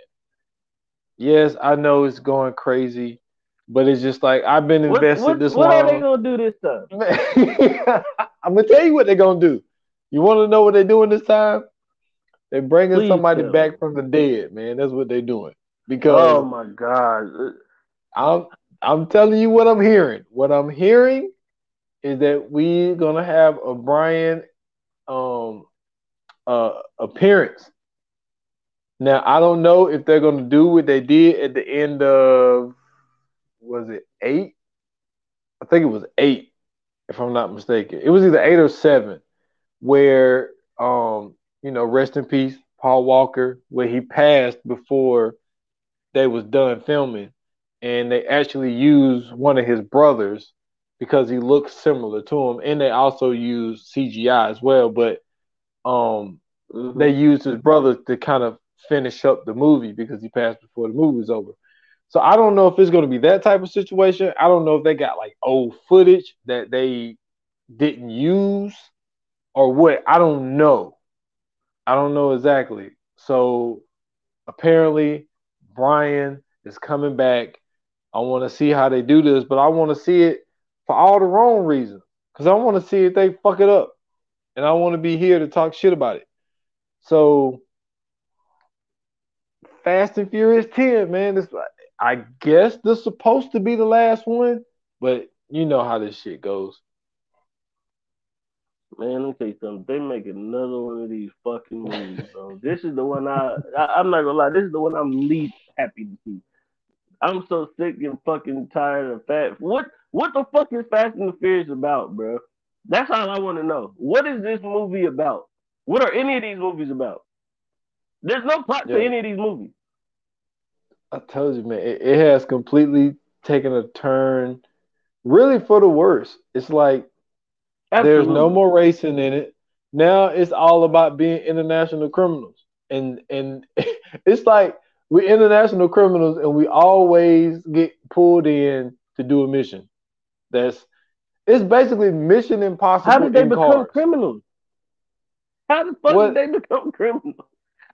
Speaker 3: Yes, I know it's going crazy, but it's just like I've been invested
Speaker 2: what, what,
Speaker 3: this
Speaker 2: what
Speaker 3: long.
Speaker 2: What are they gonna do this
Speaker 3: time? I'm gonna tell you what they're gonna do. You want to know what they're doing this time? They're bringing Please somebody tell. back from the dead, man. That's what they're doing. Because
Speaker 2: oh my god,
Speaker 3: I'm I'm telling you what I'm hearing. What I'm hearing is that we're gonna have a Brian um uh appearance now I don't know if they're gonna do what they did at the end of was it eight? I think it was eight, if I'm not mistaken. It was either eight or seven, where um, you know, rest in peace, Paul Walker, where he passed before they was done filming, and they actually use one of his brothers because he looks similar to him, and they also use CGI as well, but um, mm-hmm. they used his brother to kind of finish up the movie because he passed before the movie was over. So I don't know if it's going to be that type of situation. I don't know if they got like old footage that they didn't use or what. I don't know. I don't know exactly. So apparently Brian is coming back. I want to see how they do this, but I want to see it for all the wrong reasons. Because I want to see if they fuck it up. And I want to be here to talk shit about it. So Fast and Furious 10, man. This, I guess this is supposed to be the last one, but you know how this shit goes.
Speaker 2: Man, let me tell you. They make another one of these fucking movies, bro. this is the one I, I am not gonna lie, this is the one I'm least happy to see. I'm so sick and fucking tired of fat. What what the fuck is Fast and the Furious about, bro? That's all I want to know. What is this movie about? What are any of these movies about? There's no plot yeah. to any of these movies.
Speaker 3: I told you, man, it, it, has completely taken a turn, really for the worse. It's like Absolutely. there's no more racing in it. Now it's all about being international criminals, and and it's like we're international criminals, and we always get pulled in to do a mission. That's it's basically Mission Impossible.
Speaker 2: How did they become cars. criminals? How the fuck what? did they become criminals?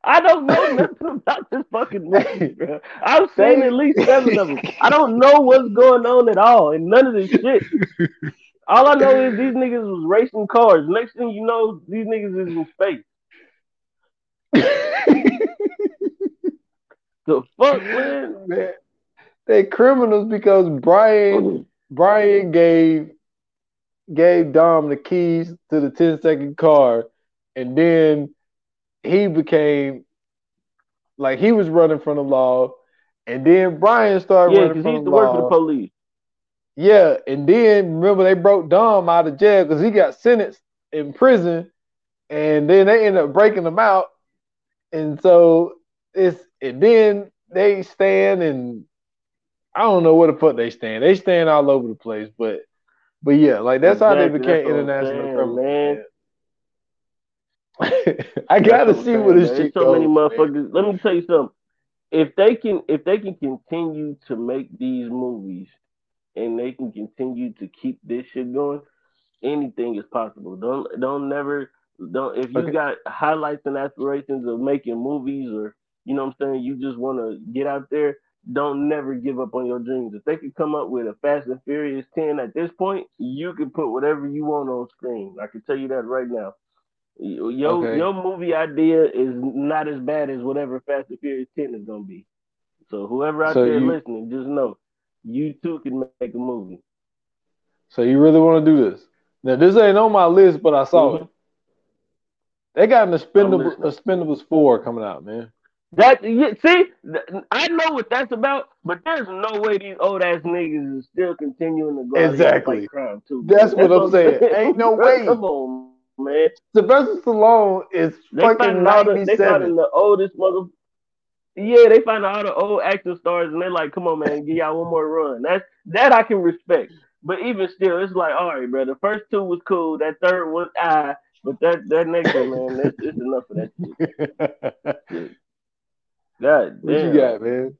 Speaker 2: I don't know nothing about this fucking movie, bro. I've seen at least seven of them. I don't know what's going on at all, and none of this shit. All I know is these niggas was racing cars. Next thing you know, these niggas is in space. The fuck, man? man?
Speaker 3: They criminals because Brian Brian gave gave Dom the keys to the 10 second car, and then he became like he was running from the law, and then Brian started yeah, running from he used the to law. work for the
Speaker 2: police.
Speaker 3: Yeah, and then remember they broke Dom out of jail because he got sentenced in prison, and then they ended up breaking him out, and so it's and then they stand and I don't know where the fuck they stand. They stand all over the place, but but yeah, like that's exactly. how they became international criminals. Man. I gotta see saying, what this
Speaker 2: So goes, many motherfuckers. Man. Let me tell you something. If they can, if they can continue to make these movies, and they can continue to keep this shit going, anything is possible. Don't don't never don't. If you okay. got highlights and aspirations of making movies, or you know what I'm saying, you just want to get out there. Don't never give up on your dreams. If they could come up with a Fast and Furious 10 at this point, you can put whatever you want on screen. I can tell you that right now. Your okay. your movie idea is not as bad as whatever Fast and Furious 10 is gonna be. So whoever out so there you, listening, just know you too can make a movie.
Speaker 3: So you really want to do this? Now this ain't on my list, but I saw
Speaker 2: Mhm.
Speaker 3: it. They got an
Speaker 2: listening.
Speaker 3: Expendables four coming out, man.
Speaker 2: That you, see, I know what that's about, but there's no way these old ass niggas is still continuing to go out here and
Speaker 3: Exactly.
Speaker 2: crime too.
Speaker 3: That's what I'm saying. Ain't no way.
Speaker 2: Come on, man.
Speaker 3: Sylvester Stallone is
Speaker 2: They
Speaker 3: fucking
Speaker 2: all the, they
Speaker 3: ninety
Speaker 2: finding
Speaker 3: seven.
Speaker 2: the oldest mother. Yeah, they find all the old action stars, and they're like, "Come on, man, give y'all one more run." That's that I can respect. But even still, it's like, all right, bro. The first two was cool. That third was ah, but that that next one, man, that's it's enough of that shit. God
Speaker 3: what you got, man?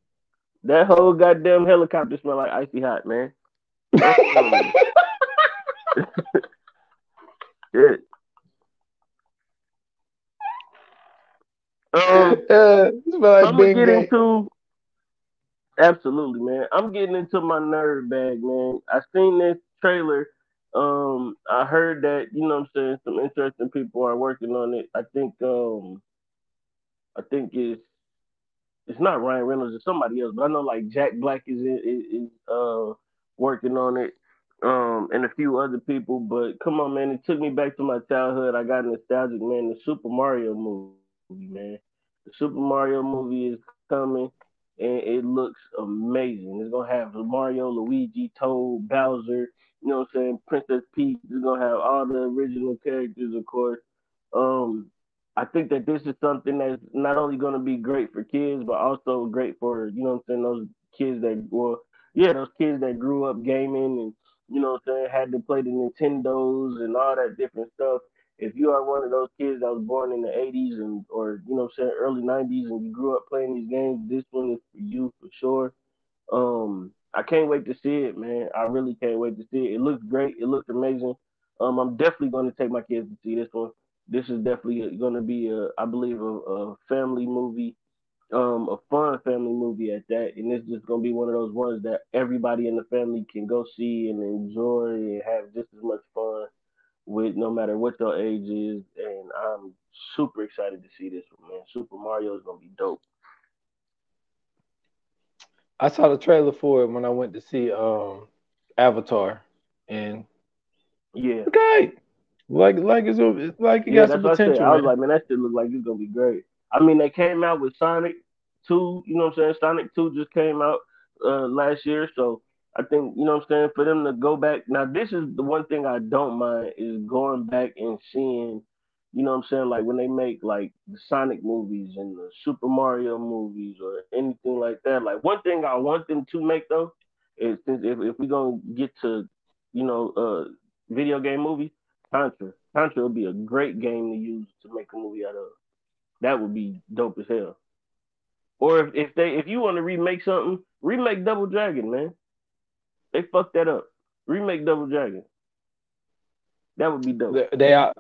Speaker 2: that whole goddamn helicopter smell like icy hot, man. Shit. Um,
Speaker 3: Uh, like
Speaker 2: I'm gonna get
Speaker 3: Bang.
Speaker 2: into absolutely, man. I'm getting into my nerd bag, man. I seen this trailer. Um, I heard that you know what I'm saying some interesting people are working on it. I think um, I think it's it's not Ryan Reynolds, it's somebody else, but I know like Jack Black is in, is, is uh working on it. Um, and a few other people, but come on, man! It took me back to my childhood. I got nostalgic, man. The Super Mario movie, man. The Super Mario movie is coming, and it looks amazing. It's gonna have Mario, Luigi, Toad, Bowser. You know what I'm saying? Princess Peach. It's gonna have all the original characters, of course. Um, I think that this is something that's not only gonna be great for kids, but also great for you know what I'm saying those kids that well, yeah, those kids that grew up gaming and you know what I'm saying had to play the Nintendos and all that different stuff if you are one of those kids that was born in the 80s and or you know what I'm saying early 90s and you grew up playing these games, this one is for you for sure. Um, I can't wait to see it, man. I really can't wait to see it. It looks great. It looks amazing. Um, I'm definitely going to take my kids to see this one. This is definitely going to be a, I believe, a, a family movie, um, a fun family movie at that. And it's just going to be one of those ones that everybody in the family can go see and enjoy and have just as much fun with no matter what your age is, and I'm super excited to see this one, man. Super Mario is gonna be dope.
Speaker 3: I saw the trailer for it when I went to see um Avatar, and
Speaker 2: Yeah,
Speaker 3: okay, like like it's it's like it
Speaker 2: yeah,
Speaker 3: got some
Speaker 2: what I
Speaker 3: potential.
Speaker 2: I was like, man, that shit look like it's gonna be great. I mean, they came out with Sonic Two. You know what I'm saying? Sonic Two just came out uh, last year, so I think you know what I'm saying for them to go back. Now, this is the one thing I don't mind is going back and seeing. You know what I'm saying? Like when they make like the Sonic movies and the Super Mario movies or anything like that. Like one thing I want them to make though is since if, if we're gonna get to, you know, uh video game movies, Contra. Contra would be a great game to use to make a movie out of. That would be dope as hell. Or if, if they if you want to remake something, remake Double Dragon, man. They fucked that up. Remake Double Dragon. That would be dope.
Speaker 3: They they,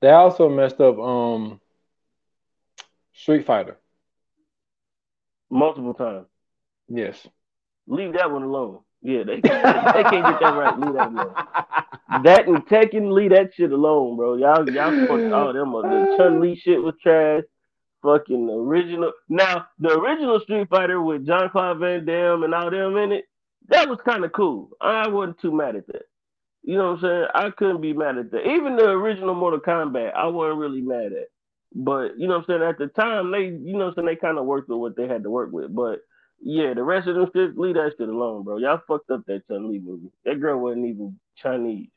Speaker 3: they also messed up um Street Fighter.
Speaker 2: Multiple times.
Speaker 3: Yes.
Speaker 2: Leave that one alone. Yeah, they, they can't get that right. Leave that alone. That and Tekken, leave that shit alone, bro. Y'all, y'all fucked all them up. The Chun Li shit was trash. Fucking original. Now, the original Street Fighter with John Claude Van Damme and all them in it, that was kind of cool. I wasn't too mad at that. You know what I'm saying? I couldn't be mad at that. Even the original Mortal Kombat, I wasn't really mad at. But you know what I'm saying? At the time, they, you know what I'm saying? They kind of worked with what they had to work with. But yeah, the rest of them shit, leave that shit alone, bro. Y'all fucked up that Chun Li movie. That girl wasn't even Chinese.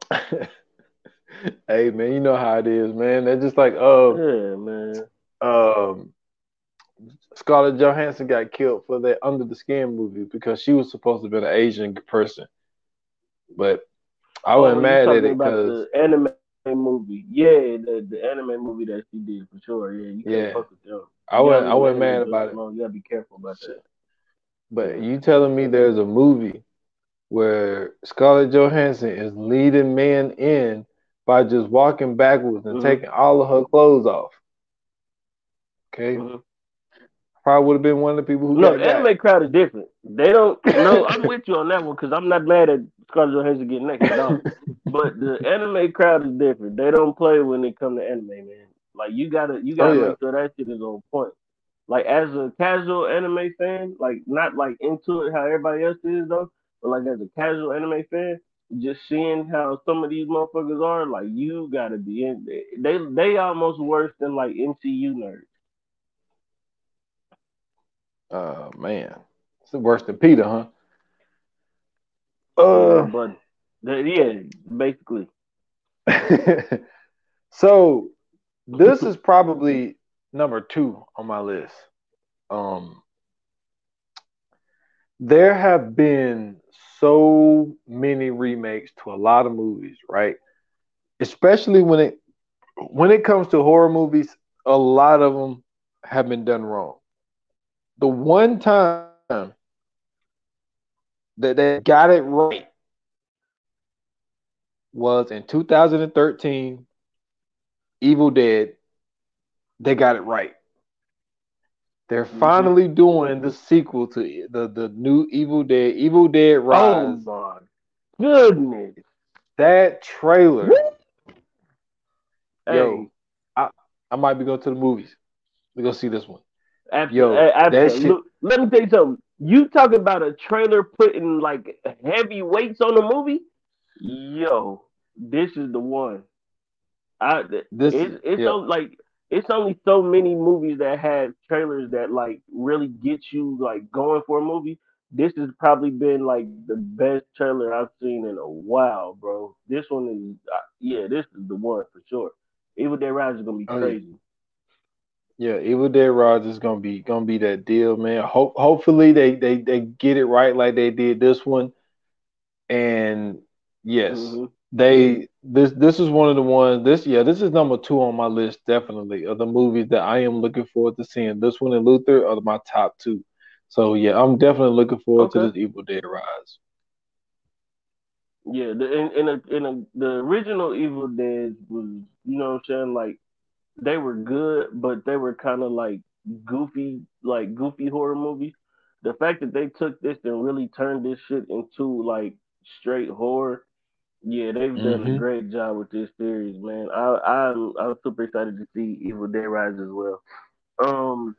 Speaker 3: hey man, you know how it is, man. They're just like uh
Speaker 2: Yeah, man.
Speaker 3: um Scarlett Johansson got killed for that Under the Skin movie because she was supposed to be an Asian person. But I wasn't
Speaker 2: Oh,
Speaker 3: mad at it because
Speaker 2: the anime movie. Yeah, the, the anime movie that she did for sure. Yeah, you can't
Speaker 3: Yeah.
Speaker 2: fuck with them.
Speaker 3: I wasn't I wasn't mad about it.
Speaker 2: alone. You gotta be careful about that.
Speaker 3: But you telling me there's a movie where Scarlett Johansson is leading men in by just walking backwards and
Speaker 2: Mhm.
Speaker 3: taking all of her clothes off. Okay,
Speaker 2: Mhm.
Speaker 3: probably would have been one of the people who
Speaker 2: No,
Speaker 3: got.
Speaker 2: anime crowd is different. They don't. No, I'm with you on that one because I'm not mad at Scarlett Johansson getting naked all. But the anime crowd is different. They don't play when it come to anime, man. Like you gotta, you gotta
Speaker 3: Oh, yeah.
Speaker 2: make sure that shit is on point. Like as a casual anime fan, like not like into it how everybody else is though, but like as a casual anime fan, just seeing how some of these motherfuckers are, like you gotta be in. They they almost worse than like MCU nerds.
Speaker 3: Uh man, it's worse than Peter, huh? Uh,
Speaker 2: but yeah, basically.
Speaker 3: so this is probably number two on my list. Um, there have been so many remakes to a lot of movies, right? Especially when it when it comes to horror movies, a lot of them have been done wrong. The one time that they got it right was in 2013 Evil Dead. They got it right. They're mm-hmm. finally doing the sequel to the, the new Evil Dead, Evil Dead oh Rise.
Speaker 2: Oh my goodness.
Speaker 3: That trailer. Hey. Yo, I, I might be going to the movies. We go see this one.
Speaker 2: After, Yo, after, that shit. Look, let me tell you something. You talk about a trailer putting like heavy weights on the movie? Yo, this is the one. I this it's, it's yeah. so, like it's only so many movies that have trailers that like really get you like going for a movie. This has probably been like the best trailer I've seen in a while, bro. This one is, uh, yeah, this is the one for sure. Evil Dead Rise is gonna be oh, crazy.
Speaker 3: Yeah, Evil Dead Rise is gonna be gonna be that deal, man. Hope hopefully they they they get it right like they did this one. And yes, mm-hmm. they this this is one of the ones. This yeah, this is number two on my list definitely of the movies that I am looking forward to seeing. This one and Luther are my top two. So yeah, I'm definitely looking forward okay. to this Evil Dead Rise.
Speaker 2: Yeah, the in, in a in a the original Evil Dead was you know what I'm saying like they were good, but they were kind of like goofy like goofy horror movies. The fact that they took this and really turned this shit into like straight horror yeah, they've done mm-hmm. a great job with this series, man. I I'm I'm super excited to see Evil Dead Rise as well. Um,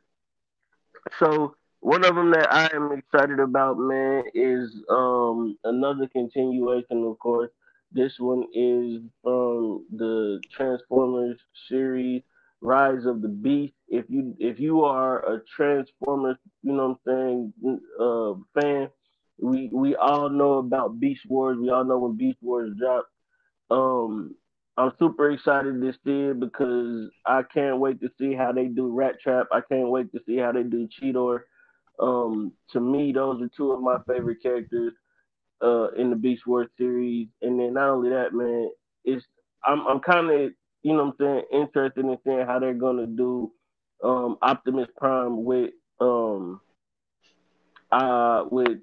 Speaker 2: so one of them that I am excited about, man, is um another continuation. Of course, this one is from the Transformers series, Rise of the Beast. If you if you are a Transformers, you know what I'm saying, uh, fan we we all know about Beast Wars. We all know when Beast Wars dropped. Um, I'm super excited see it because I can't wait to see how they do Rattrap. I can't wait to see how they do Cheetor. Um, to me, those are two of my favorite characters uh, in the Beast Wars series. And then not only that, man, it's I'm I'm kind of you know what I'm saying interested in seeing how they're gonna do um, Optimus Prime with um uh with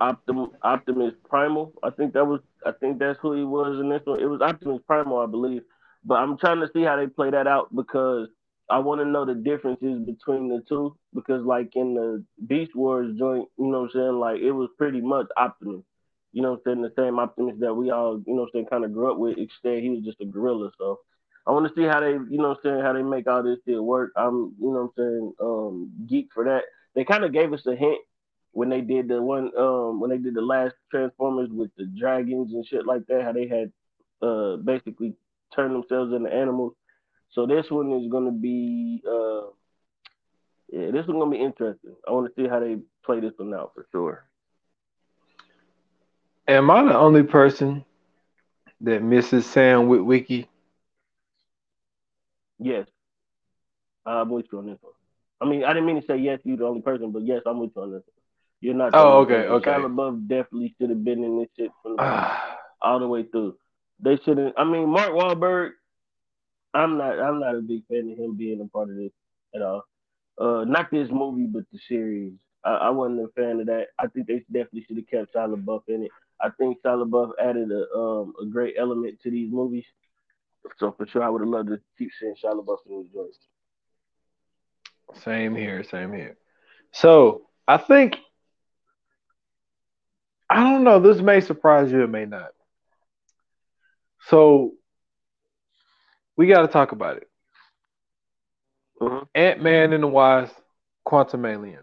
Speaker 2: Optim, Optimus Primal. I think that was I think that's who he was in this one. It was Optimus Primal, I believe. But I'm trying to see how they play that out because I want to know the differences between the two. Because like in the Beast Wars joint, you know what I'm saying, like it was pretty much Optimus. You know what I'm saying, the same Optimus that we all, you know what I'm saying, kind of grew up with, Instead, he was just a gorilla. So I want to see how they, you know what I'm saying, how they make all this shit work. I'm, you know what I'm saying, um, geek for that. They kind of gave us a hint when they did the one um when they did the last Transformers with the dragons and shit like that, how they had uh basically turned themselves into animals. So this one is gonna be uh yeah, this one's gonna be interesting. I want to see how they play this one out for sure.
Speaker 3: Am I the only person that misses Sam Witwicky?
Speaker 2: Yes. I'm with you on this one. I mean, I didn't mean to say yes, you're the only person, but yes, I'm with you on this one. You're not.
Speaker 3: Oh, okay, okay.
Speaker 2: Shia LaBeouf definitely should have been in this shit from all the way through. They shouldn't. I mean, Mark Wahlberg. I'm not. I'm not a big fan of him being a part of this at all. Uh, not this movie, but the series. I, I wasn't a fan of that. I think they definitely should have kept Shia LaBeouf in it. I think Shia LaBeouf added a um a great element to these movies. So for sure, I would have loved to keep seeing Shia LaBeouf in these joints.
Speaker 3: Same here. Same here. So I think I don't know. This may surprise you, it may not. So we got to talk about it. Mm-hmm. Ant Man and the Wasp, Quantumania.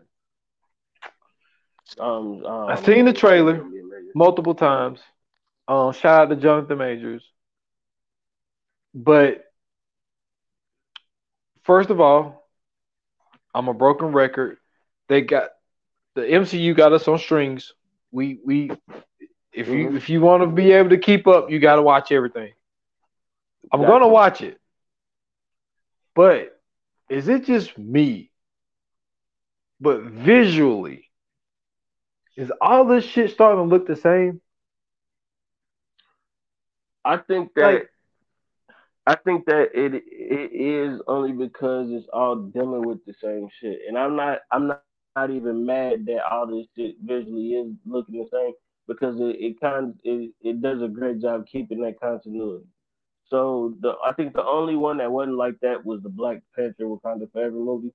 Speaker 3: Um, um, I've seen the trailer multiple times. Um, shout out to Jonathan Majors. But first of all, I'm a broken record. They got the MCU got us on strings. We we if you
Speaker 2: Mhm.
Speaker 3: if you want to be able to keep up, you got to watch everything. I'm
Speaker 2: Gotcha.
Speaker 3: gonna watch it, but is it just me? But visually, is all this shit starting to look the same?
Speaker 2: I think that
Speaker 3: Like-
Speaker 2: I think that it it is only because it's all dealing with the same shit, and I'm not I'm not, not even mad that all this shit visually is looking the same because it, it kind of it, it does a great job keeping that continuity. So the I think the only one that wasn't like that was the Black Panther Wakanda Forever movie.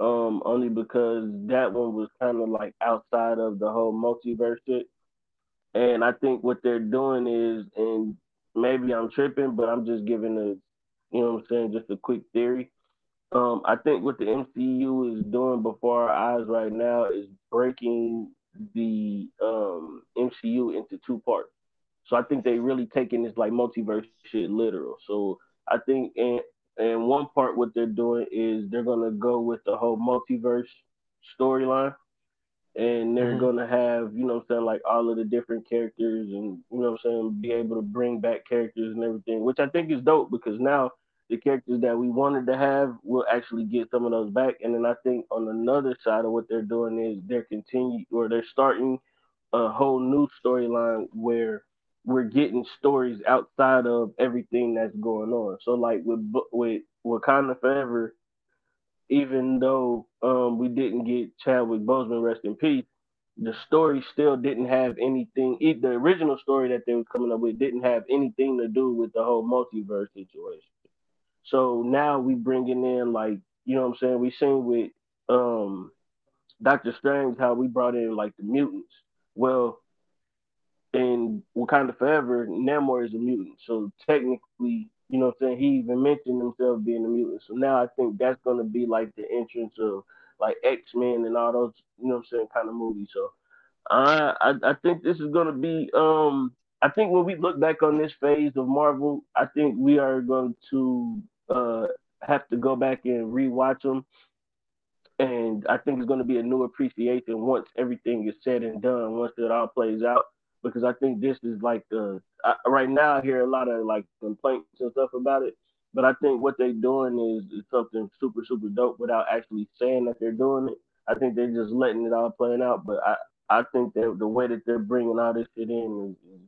Speaker 2: Um, only because that one was kind of like outside of the whole multiverse shit. And I think what they're doing is, and maybe I'm tripping, but I'm just giving a, you know what I'm saying, just a quick theory. Um, I think what the MCU is doing before our eyes right now is breaking the um, MCU into two parts. So I think they really taking this like multiverse shit literal. So I think and and one part what they're doing is they're gonna go with the whole multiverse storyline and they're
Speaker 3: Mhm.
Speaker 2: gonna have, you know what I'm saying, like all of the different characters and you know what I'm saying, be able to bring back characters and everything, which I think is dope because now the characters that we wanted to have we'll actually get some of those back. And then I think on another side of what they're doing is they're continuing or they're starting a whole new storyline where we're getting stories outside of everything that's going on. So like with with Wakanda Forever, even though um, we didn't get Chadwick Boseman, rest in peace, the story still didn't have anything. The original story that they were coming up with didn't have anything to do with the whole multiverse situation. So now we bringing in like you know what I'm saying. We seen with um, Doctor Strange how we brought in like the mutants. Well, in Wakanda Forever, Namor is a mutant. So technically, you know what I'm saying, he even mentioned himself being a mutant. So now I think that's gonna be like the entrance of like X Men and all those, you know what I'm saying, kind of movies. So I I, I think this is gonna be um I think when we look back on this phase of Marvel, I think we are going to uh have to go back and rewatch them. And I think it's going to be a new appreciation once everything is said and done, once it all plays out because I think this is like the I, right now I hear a lot of like complaints and stuff about it, but I think what they're doing is, is something super super dope without actually saying that they're doing it. I think they're just letting it all play out, but I I think that the way that they're bringing all this shit in is, is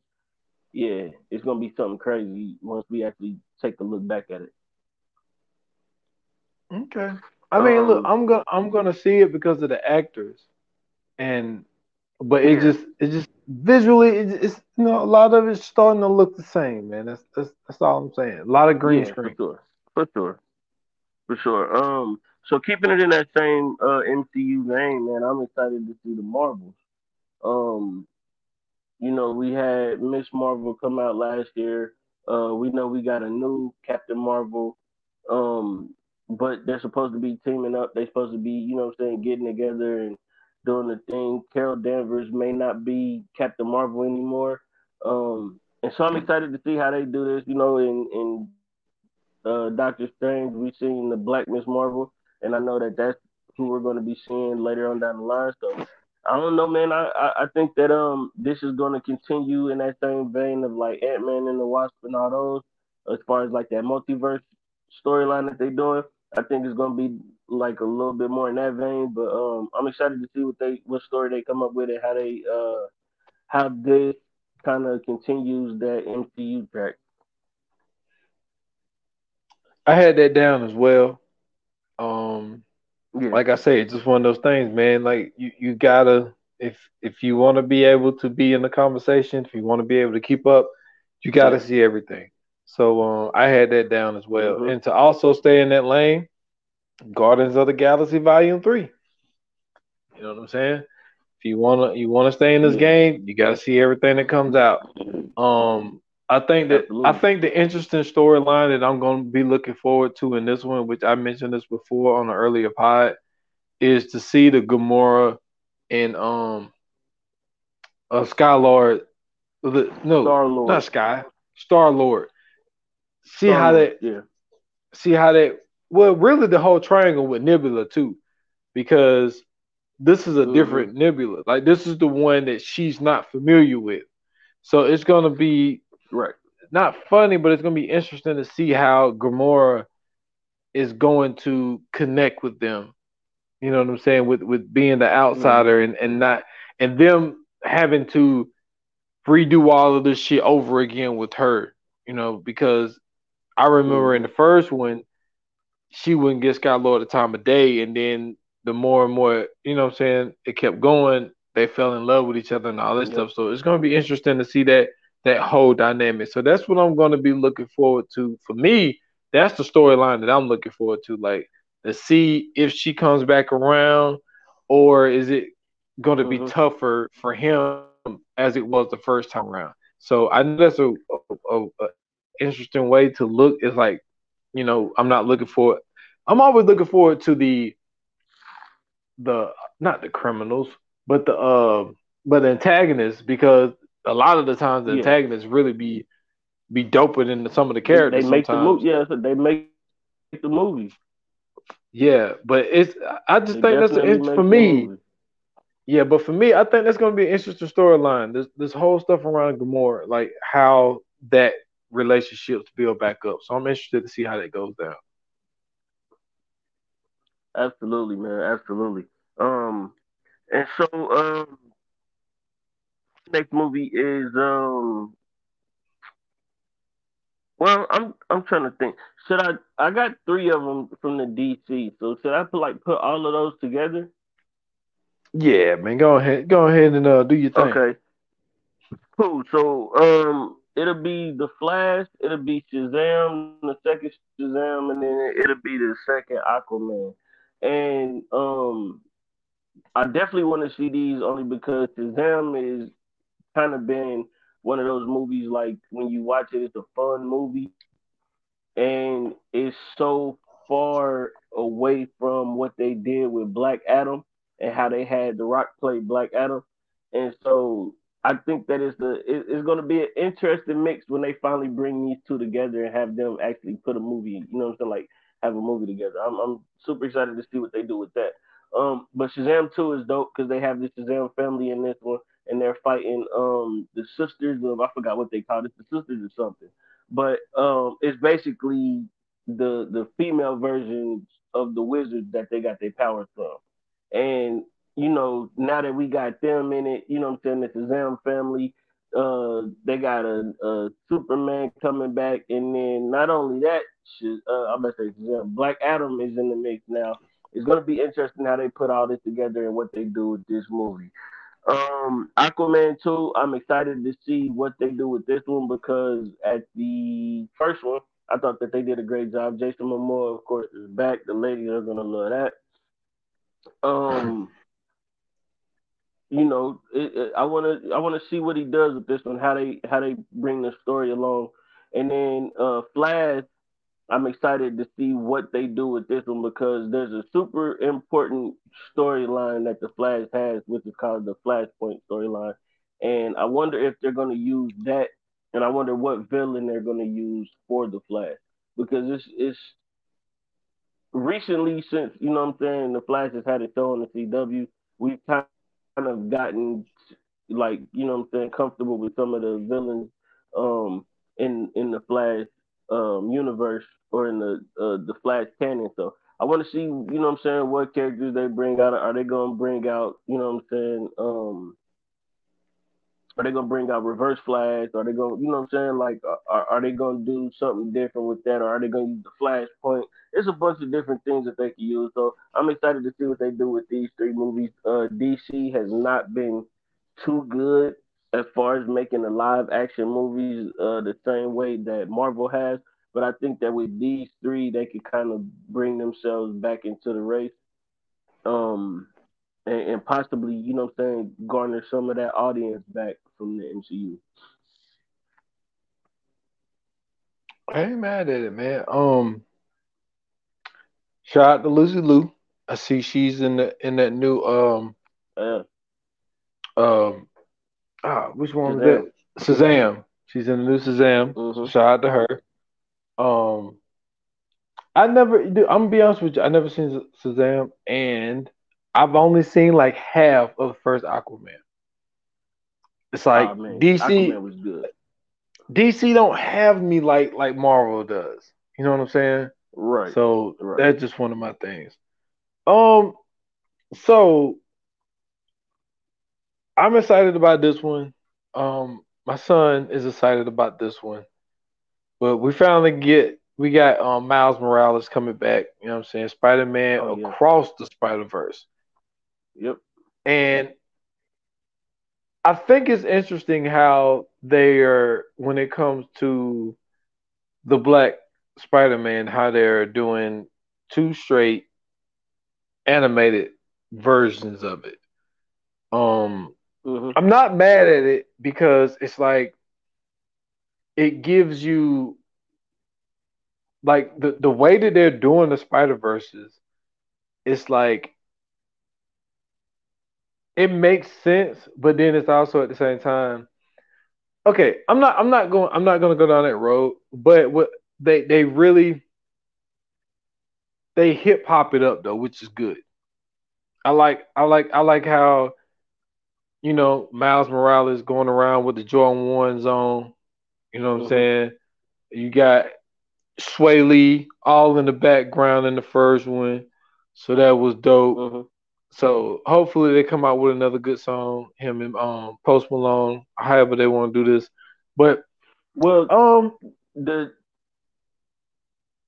Speaker 2: yeah, it's gonna be something crazy once we actually take a look back at it.
Speaker 3: Okay. I mean, look,
Speaker 2: Um,
Speaker 3: I'm gonna I'm gonna see it because of the actors, and but it just it just visually it, it's you know a lot of it's starting to look the same, man. That's that's that's all I'm saying. A lot of green
Speaker 2: yeah,
Speaker 3: screen.
Speaker 2: for sure, for sure, for sure. Um, so keeping it in that same uh, MCU vein, man, I'm excited to see the Marvels. Um, you know, we had Miss Marvel come out last year. Uh, we know we got a new Captain Marvel. Um, but they're supposed to be teaming up. They're supposed to be, you know I'm saying, getting together and doing the thing. Carol Danvers may not be Captain Marvel anymore. Um, and so I'm excited to see how they do this. You know, in in uh, Doctor Strange, we've seen the Black Miss Marvel, and I know that that's who we're going to be seeing later on down the line. So I don't know, man. I, I, I think that um this is going to continue in that same vein of like Ant Man and the Wasp and all those, as far as like that multiverse storyline that they're doing. I think it's going to be like a little bit more in that vein. But um, I'm excited to see what they what story they come up with and how they uh how this kind of continues that MCU track.
Speaker 3: I had that down as well. Um,
Speaker 2: Yeah.
Speaker 3: like I say, it's just one of those things, man. Like you, you gotta if if you want to be able to be in the conversation, if you want to be able to keep up, you gotta
Speaker 2: Yeah.
Speaker 3: see everything. So um, I had that down as well,
Speaker 2: Mhm.
Speaker 3: and to also stay in that lane, Guardians of the Galaxy Volume Three. You know what I'm saying? If you wanna you wanna stay in this game, you gotta see everything that comes out. Um, I think that
Speaker 2: Absolutely.
Speaker 3: I think the interesting storyline that I'm going to be looking forward to in this one, which I mentioned this before on an earlier pod, is to see the Gamora and um uh, Skylord The, no, Star-Lord. not Sky. Star Lord. See how that
Speaker 2: yeah.
Speaker 3: See how that well really the whole triangle with Nebula too. Because this is a mm-hmm. different Nebula. Like this is the one that she's not familiar with. So it's gonna be
Speaker 2: right.
Speaker 3: Not funny, but it's gonna be interesting to see how Gamora is going to connect with them. You know what I'm saying? With with being the outsider mm-hmm. and, and not and them having to redo all of this shit over again with her, you know, because I remember in the first one, she wouldn't get Sky Lord the time of day, and then the more and more, you know what I'm saying, it kept going, they fell in love with each other and all this stuff. So it's gonna be interesting to see that that whole dynamic. So that's what I'm gonna be looking forward to. For me, that's the storyline that I'm looking forward to. Like to see if she comes back around, or is it going to be mm-hmm. tougher for him as it was the first time around? So I know that's a, a, a interesting way to look. It's like, you know, I'm not looking for. I'm always looking forward to the the not the criminals, but the uh, but the antagonists because a lot of the times the yeah. antagonists really be be doper than some of the characters.
Speaker 2: They make
Speaker 3: sometimes.
Speaker 2: the movie. Yeah, they make the movies.
Speaker 3: Yeah, but it's I just they think that's it's for me. Yeah, but for me, I think that's going to be an interesting storyline. This this whole stuff around Gamora, like how that relationships build back up. So I'm interested to see how that goes down.
Speaker 2: Absolutely, man. Absolutely. Um, and so um, next movie is um well, I'm I'm trying to think. Should I? I got three of them from the DC. So should I put like put all of those together?
Speaker 3: Yeah, man. Go ahead. Go ahead and uh, do your thing.
Speaker 2: Okay. Cool. So um, it'll be the Flash. It'll be Shazam, the second Shazam, and then it'll be the second Aquaman. And um, I definitely want to see these only because Shazam is kind of been one of those movies like when you watch it, it's a fun movie, and it's so far away from what they did with Black Adam and how they had The Rock play Black Adam, and so I think that it's the it, it's going to be an interesting mix when they finally bring these two together and have them actually put a movie. You know what I'm saying? Like have a movie together. I'm I'm super excited to see what they do with that. Um, but Shazam 2 is dope because they have the Shazam family in this one and they're fighting um the sisters of I forgot what they called it, the sisters or something. But um it's basically the the female versions of the wizards that they got their powers from. And you know, now that we got them in it, you know what I'm saying, the Shazam family, uh, they got a, a, Superman coming back, and then not only that, uh, I'm gonna say Shazam, Black Adam is in the mix now. It's gonna be interesting how they put all this together and what they do with this movie. Um, Aquaman 2, I'm excited to see what they do with this one because at the first one, I thought that they did a great job. Jason Momoa, of course, is back. The ladies are gonna love that. Um, you know, it, it, I wanna I wanna see what he does with this one, how they how they bring the story along, and then uh, Flash. I'm excited to see what they do with this one because there's a super important storyline that the Flash has, which is called the Flashpoint storyline. And I wonder if they're going to use that, and I wonder what villain they're going to use for the Flash because it's it's recently since you know what I'm saying the Flash has had a show on the CW, we've kind of gotten like you know I'm saying comfortable with some of the villains um in in the Flash um universe or in the uh, the Flash canon. So I want to see, you know what I'm saying, what characters they bring out. Are they gonna bring out, you know what I'm saying, um, are they gonna bring out Reverse Flash? Are they gonna, you know I'm saying, like, are, are they gonna do something different with that, or are they gonna use the Flashpoint? It's a bunch of different things that they can use. So I'm excited to see what they do with these three movies. Uh, DC has not been too good as far as making the live action movies uh, the same way that Marvel has. But I think that with these three, they could kind of bring themselves back into the race. Um, and, and possibly, you know what I'm saying, garner some of that audience back from the MCU.
Speaker 3: I ain't mad at it, man. Um, shout out to Lucy Liu. I see she's in the in that new um
Speaker 2: yeah.
Speaker 3: um ah which one was that? Shazam. She's in the new Shazam.
Speaker 2: Mhm.
Speaker 3: Shout out to her. Um, I never. dude, I'm gonna be honest with you. I never seen Shazam, and I've only seen like half of the first Aquaman. It's like
Speaker 2: man,
Speaker 3: DC.
Speaker 2: Aquaman was good.
Speaker 3: DC don't have me like like Marvel does. You know what I'm saying?
Speaker 2: Right.
Speaker 3: So
Speaker 2: Right.
Speaker 3: that's just one of my things. Um, so I'm excited about this one. Um, my son is excited about this one. But we finally get we got um Miles Morales coming back. You know what I'm saying? Spider Man
Speaker 2: Oh, yeah.
Speaker 3: across the Spider Verse,
Speaker 2: yep.
Speaker 3: and I think it's interesting how they are when it comes to the Black Spider Man, how they're doing two straight animated versions of it. Um,
Speaker 2: hmm
Speaker 3: I'm not mad at it because it's like it gives you like the the way that they're doing the Spider Verses. It's like it makes sense, but then it's also at the same time. Okay, I'm not. I'm not going. I'm not going to go down that road. But what they they really they hip hop it up though, which is good. I like. I like. I like how you know, Miles Morales going around with the Jordan ones on. You know what I'm
Speaker 2: Mhm.
Speaker 3: saying? You got Swae Lee all in the background in the first one. So that was dope.
Speaker 2: hmm
Speaker 3: So hopefully they come out with another good song, him and um Post Malone, however they want to do this. But
Speaker 2: Well,
Speaker 3: um
Speaker 2: the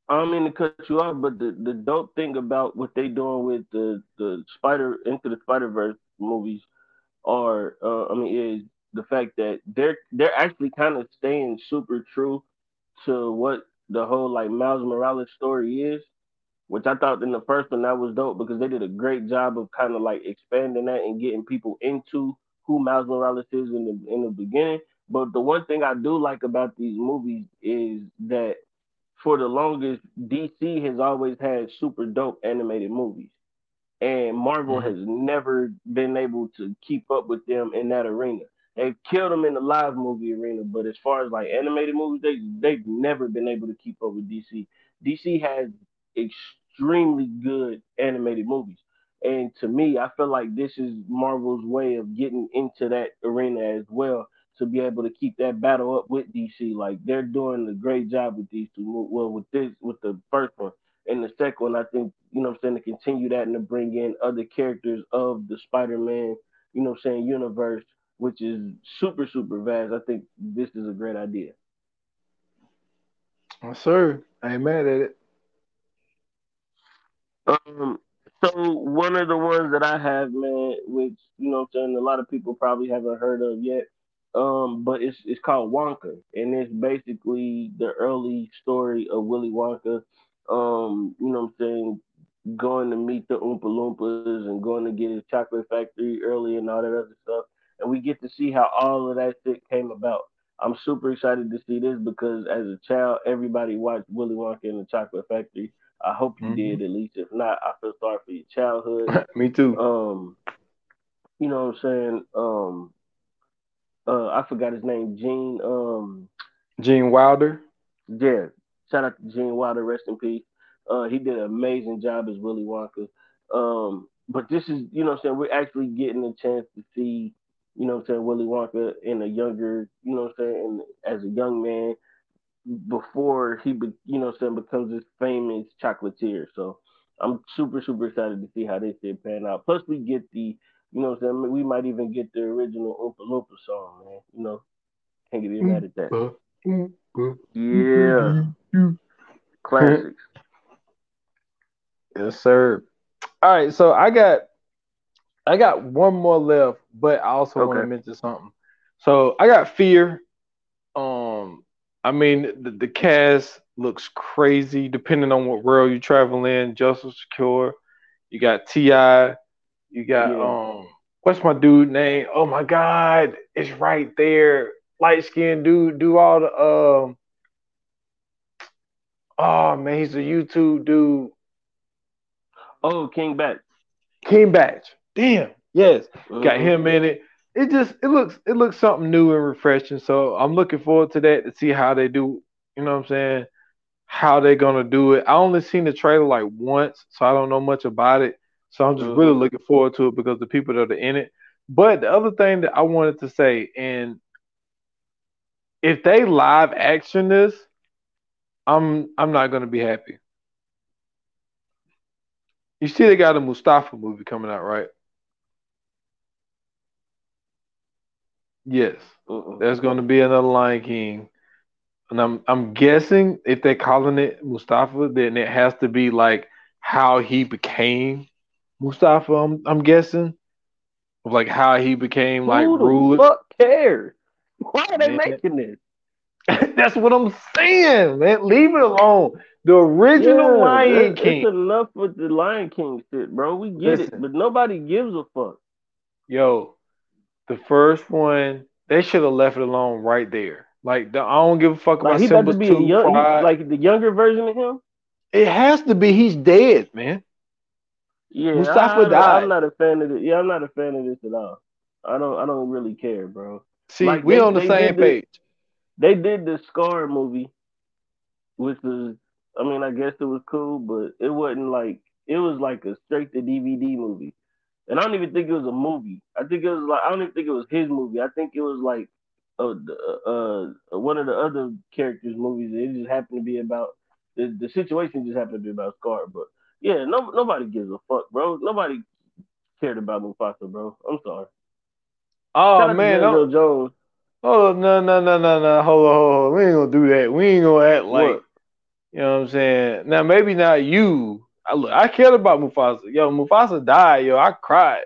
Speaker 2: I don't mean to cut you off, but the, the dope thing about what they doing with the the Spider into the Spider Verse movies are uh, I mean is the fact that they're they're actually kind of staying super true to what the whole like Miles Morales story is, which I thought in the first one that was dope because they did a great job of kind of like expanding that and getting people into who Miles Morales is in the in the beginning. But the one thing I do like about these movies is that for the longest, DC has always had super dope animated movies. And Marvel
Speaker 3: Mhm.
Speaker 2: has never been able to keep up with them in that arena. They've killed them in the live movie arena, but as far as like animated movies, they they've never been able to keep up with DC. DC has extremely good animated movies. And to me, I feel like this is Marvel's way of getting into that arena as well to be able to keep that battle up with DC. Like they're doing a great job with these two. Well, with this, with the first one and the second one, I think you know what I'm saying to continue that and to bring in other characters of the Spider-Man, you know what I'm saying universe, which is super super vast. I think this is a great idea.
Speaker 3: yes, sir, I ain't mad at it.
Speaker 2: Um, so one of the ones that I have, man, which you know, what I'm saying a lot of people probably haven't heard of yet, um, but it's it's called Wonka, and it's basically the early story of Willy Wonka. Um, you know, what I'm saying going to meet the Oompa Loompas and going to get his chocolate factory early and all that other stuff, and we get to see how all of that shit came about. I'm super excited to see this because as a child, everybody watched Willy Wonka and the Chocolate Factory. I hope you
Speaker 3: Mhm.
Speaker 2: did at least. If not, I feel sorry for your childhood.
Speaker 3: Me too.
Speaker 2: um, you know what I'm saying? Um, uh, I forgot his name, Gene. Um,
Speaker 3: Gene Wilder.
Speaker 2: yeah, shout out to Gene Wilder, rest in peace. Uh, he did an amazing job as Willy Wonka. Um, but this is, you know what I'm saying, we're actually getting a chance to see, you know what I'm saying, Willy Wonka in a younger, you know what I'm saying, as a young man before he, be, you know what I'm saying, becomes this famous chocolatier. So I'm super, super excited to see how this shit pan out. Plus, we get the, you know what I'm saying, we might even get the original Oompa Loompa song, man. You know, can't get mad at that. Yeah, classics.
Speaker 3: Yes, sir. All right, so I got I got one more left, but I also want to mention something. So I got Fear. Um, I mean the, the cast looks crazy depending on what world you travel in. Joseph Sikora, you got T.I., you got
Speaker 2: Yeah.
Speaker 3: um, what's my dude name? Oh my God, it's right there. Light skinned dude, do all the um. Oh man, he's a YouTube dude.
Speaker 2: Oh, King Bat.
Speaker 3: King Bach. Damn. Yes. Got
Speaker 2: Mhm.
Speaker 3: him in it. it just it looks it looks something new and refreshing. So I'm looking forward to that to see how they do. You know what I'm saying? How they gonna do it? I only seen the trailer like once, so I don't know much about it. So I'm just
Speaker 2: Mhm.
Speaker 3: really looking forward to it because the people that are in it. But the other thing that I wanted to say, and if they live action this, I'm I'm not gonna be happy. You see, they got a Mustafa movie coming out, right? Yes,
Speaker 2: Mm-mm.
Speaker 3: there's gonna be another Lion King, and I'm I'm guessing if they're calling it Mustafa, then it has to be like how he became Mustafa. I'm I'm guessing, of like how he became like
Speaker 2: Who the
Speaker 3: ruler.
Speaker 2: fuck cares? Why are they
Speaker 3: Man.
Speaker 2: making this?
Speaker 3: That's what I'm saying, man. Leave it alone. The original
Speaker 2: Yeah,
Speaker 3: Lion King.
Speaker 2: It's enough with the Lion King shit, bro. We get
Speaker 3: Listen.
Speaker 2: it, but nobody gives a fuck.
Speaker 3: Yo, the first one, they should have left it alone right there. Like, the, I don't give a fuck
Speaker 2: Like
Speaker 3: about
Speaker 2: he about
Speaker 3: Simba
Speaker 2: to be young, like the younger version of him.
Speaker 3: it has to be. He's dead, man.
Speaker 2: Yeah,
Speaker 3: Mustafa
Speaker 2: I,
Speaker 3: died.
Speaker 2: I'm not a fan of it. Yeah, I'm not a fan of this at all. I don't. I don't really care, bro.
Speaker 3: See,
Speaker 2: Like,
Speaker 3: we
Speaker 2: they-
Speaker 3: on the same page.
Speaker 2: They did the Scar movie, which was, I mean, I guess it was cool, but it wasn't like it was like a straight to DVD movie, and I don't even think it was a movie. I think it was like I don't even think it was his movie. I think it was like uh, uh one of the other characters' movies. It just happened to be about the the situation just happened to be about Scar, but yeah, no nobody gives a fuck, bro. Nobody cared about Mufasa, bro. I'm sorry.
Speaker 3: Oh,
Speaker 2: Shout
Speaker 3: man. Don't-
Speaker 2: Jones.
Speaker 3: Oh, no, no, no, no, no. Hold on, hold on. We ain't going to do that. We ain't going to act like,
Speaker 2: What?
Speaker 3: you know what I'm saying? Now, maybe not you. I, look, I cared about Mufasa. Yo, Mufasa died, yo. I cried.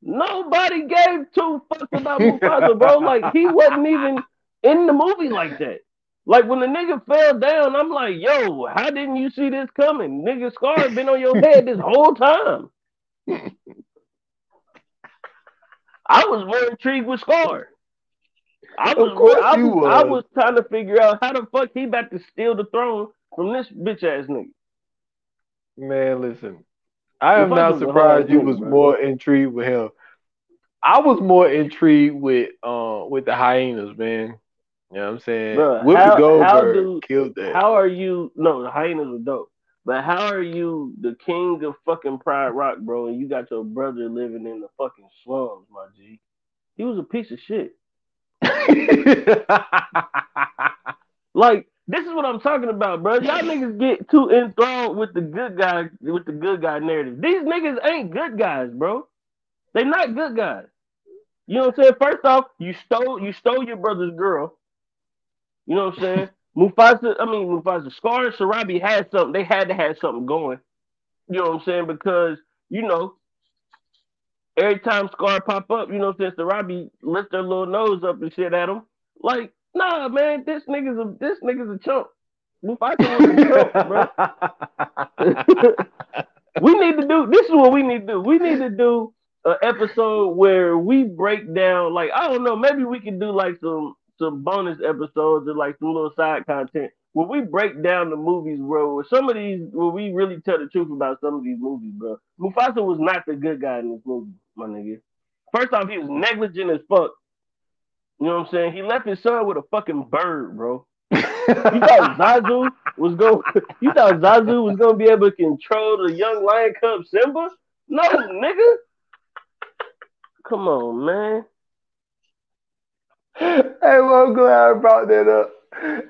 Speaker 2: Nobody gave two fucks about Mufasa, bro. Like he wasn't even in the movie like that. Like when the nigga fell down, I'm like, yo, how didn't you see this coming? Nigga Scar been on your head this whole time. I was more intrigued with Scar. I was,
Speaker 3: Of course
Speaker 2: I,
Speaker 3: you
Speaker 2: was, I
Speaker 3: was.
Speaker 2: was trying to figure out how the fuck he about to steal the throne from this bitch ass nigga.
Speaker 3: Man, listen. I am not surprised you was
Speaker 2: bro.
Speaker 3: more intrigued with him. I was more intrigued with uh with the hyenas, man. You know what I'm saying? Whoopi
Speaker 2: how- how
Speaker 3: Goldberg
Speaker 2: do-
Speaker 3: killed that.
Speaker 2: How are you? No, the hyenas are dope. But how are you the king of fucking Pride Rock, bro? And you got your brother living in the fucking slums, my G. He was a piece of shit. Like this is what I'm talking about, bro. Y'all niggas get too enthralled with the good guy, with the good guy narrative. These niggas ain't good guys, bro. They not good guys. You know what I'm saying? First off, you stole you stole your brother's girl. You know what I'm saying? Mufasa, I mean Mufasa, Scar and Sarabi had something. They had to have something going. You know what I'm saying? Because you know, every time Scar pop up, you know, what I'm since Sarabi lift their little nose up and shit at him, like, nah, man, this nigga's a this nigga's a chump. Mufasa was a chump, bro. we need to do this is what we need to do. We need to do an episode where we break down like I don't know, maybe we can do like some some bonus episodes or like some little side content where we break down the movies, bro. Where some of these where we really tell the truth about some of these movies, bro. Mufasa was not the good guy in this movie, my nigga. First off, he was negligent as fuck. You know what I'm saying? He left his son with a fucking bird, bro. You thought Zazu was going? You thought Zazu was gonna be able to control the young lion cub Simba? No, nigga. Come on, man.
Speaker 3: Hey, well, I'm glad I brought that up.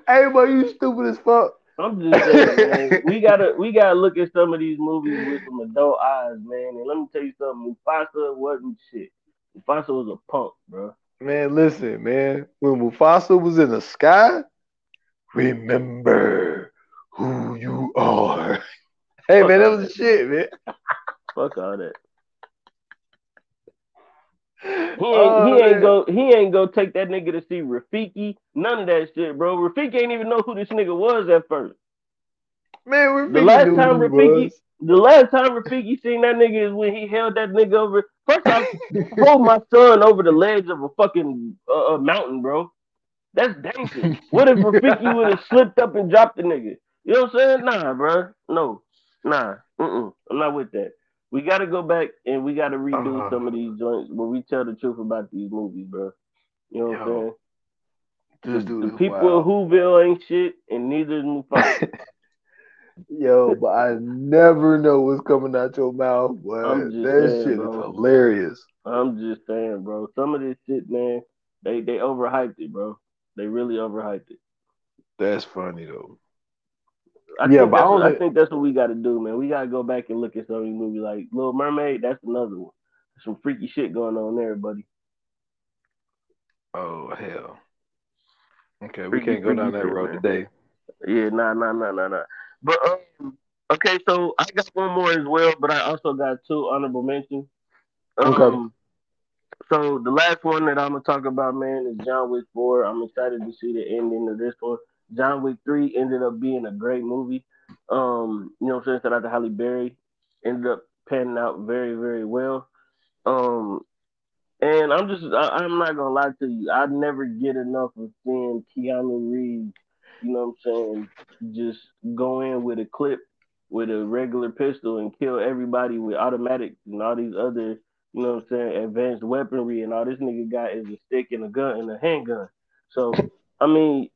Speaker 3: Hey, boy, you stupid as fuck.
Speaker 2: I'm just saying, man. We gotta we gotta look at some of these movies with some adult eyes, man. And let me tell you something. Mufasa wasn't shit. Mufasa was a punk, bro.
Speaker 3: Man, listen, man. When Mufasa was in the sky, remember who you are. Hey, man, that was the shit, man.
Speaker 2: Fuck all that. He ain't,
Speaker 3: Oh,
Speaker 2: he ain't go he ain't go take that nigga to see Rafiki. None of that shit, bro. Rafiki ain't even know who this nigga was at first.
Speaker 3: Man, Rafiki
Speaker 2: The last time Rafiki-
Speaker 3: was.
Speaker 2: The last time Rafiki seen that nigga is when he held that nigga over. First I hold my son over the ledge of a fucking uh, uh, mountain, bro. That's dangerous. What if Rafiki would have slipped up and dropped the nigga? You know what I'm saying? Nah, bro. No, nah. Mm-mm. I'm not with that. We got to go back and we got to redo
Speaker 3: Uh.
Speaker 2: some of these joints where we tell the truth about these movies, bro. You know what I'm saying?
Speaker 3: This
Speaker 2: the,
Speaker 3: dude
Speaker 2: the people
Speaker 3: wild.
Speaker 2: of Whoville ain't shit, and neither is Mufasa.
Speaker 3: Yo, but I never know what's coming out your mouth.
Speaker 2: I'm
Speaker 3: That
Speaker 2: saying,
Speaker 3: shit
Speaker 2: bro.
Speaker 3: is hilarious.
Speaker 2: I'm just saying, bro. Some of this shit, man, they they overhyped it, bro. They really overhyped it.
Speaker 3: That's funny though.
Speaker 2: I
Speaker 3: Yeah,
Speaker 2: think
Speaker 3: but I
Speaker 2: that's what,
Speaker 3: only-
Speaker 2: I think that's what we got to do, man. We got to go back and look at some of these movies, like Little Mermaid. That's another one. Some freaky shit going on there, buddy.
Speaker 3: Oh hell. Okay, we can't go down that
Speaker 2: shit,
Speaker 3: road
Speaker 2: man.
Speaker 3: today.
Speaker 2: Yeah, nah, nah, nah, nah, nah. But um, okay, so I got one more as well, but I also got two honorable mentions. Um,
Speaker 3: Okay.
Speaker 2: So the last one that I'm gonna talk about, man, is John Wick Four. I'm excited to see the ending of this one. John Wick Three ended up being a great movie. Um, you know what I'm saying? Shout out to Halle Berry. Ended up panning out very, very well. Um, and I'm just, I, I'm not gonna lie to you. I never get enough of seeing Keanu Reeves. You know what I'm saying? Just go in with a clip with a regular pistol and kill everybody with automatics and all these other, you know what I'm saying, advanced weaponry and all this nigga got is a stick and a gun and a handgun. So I mean,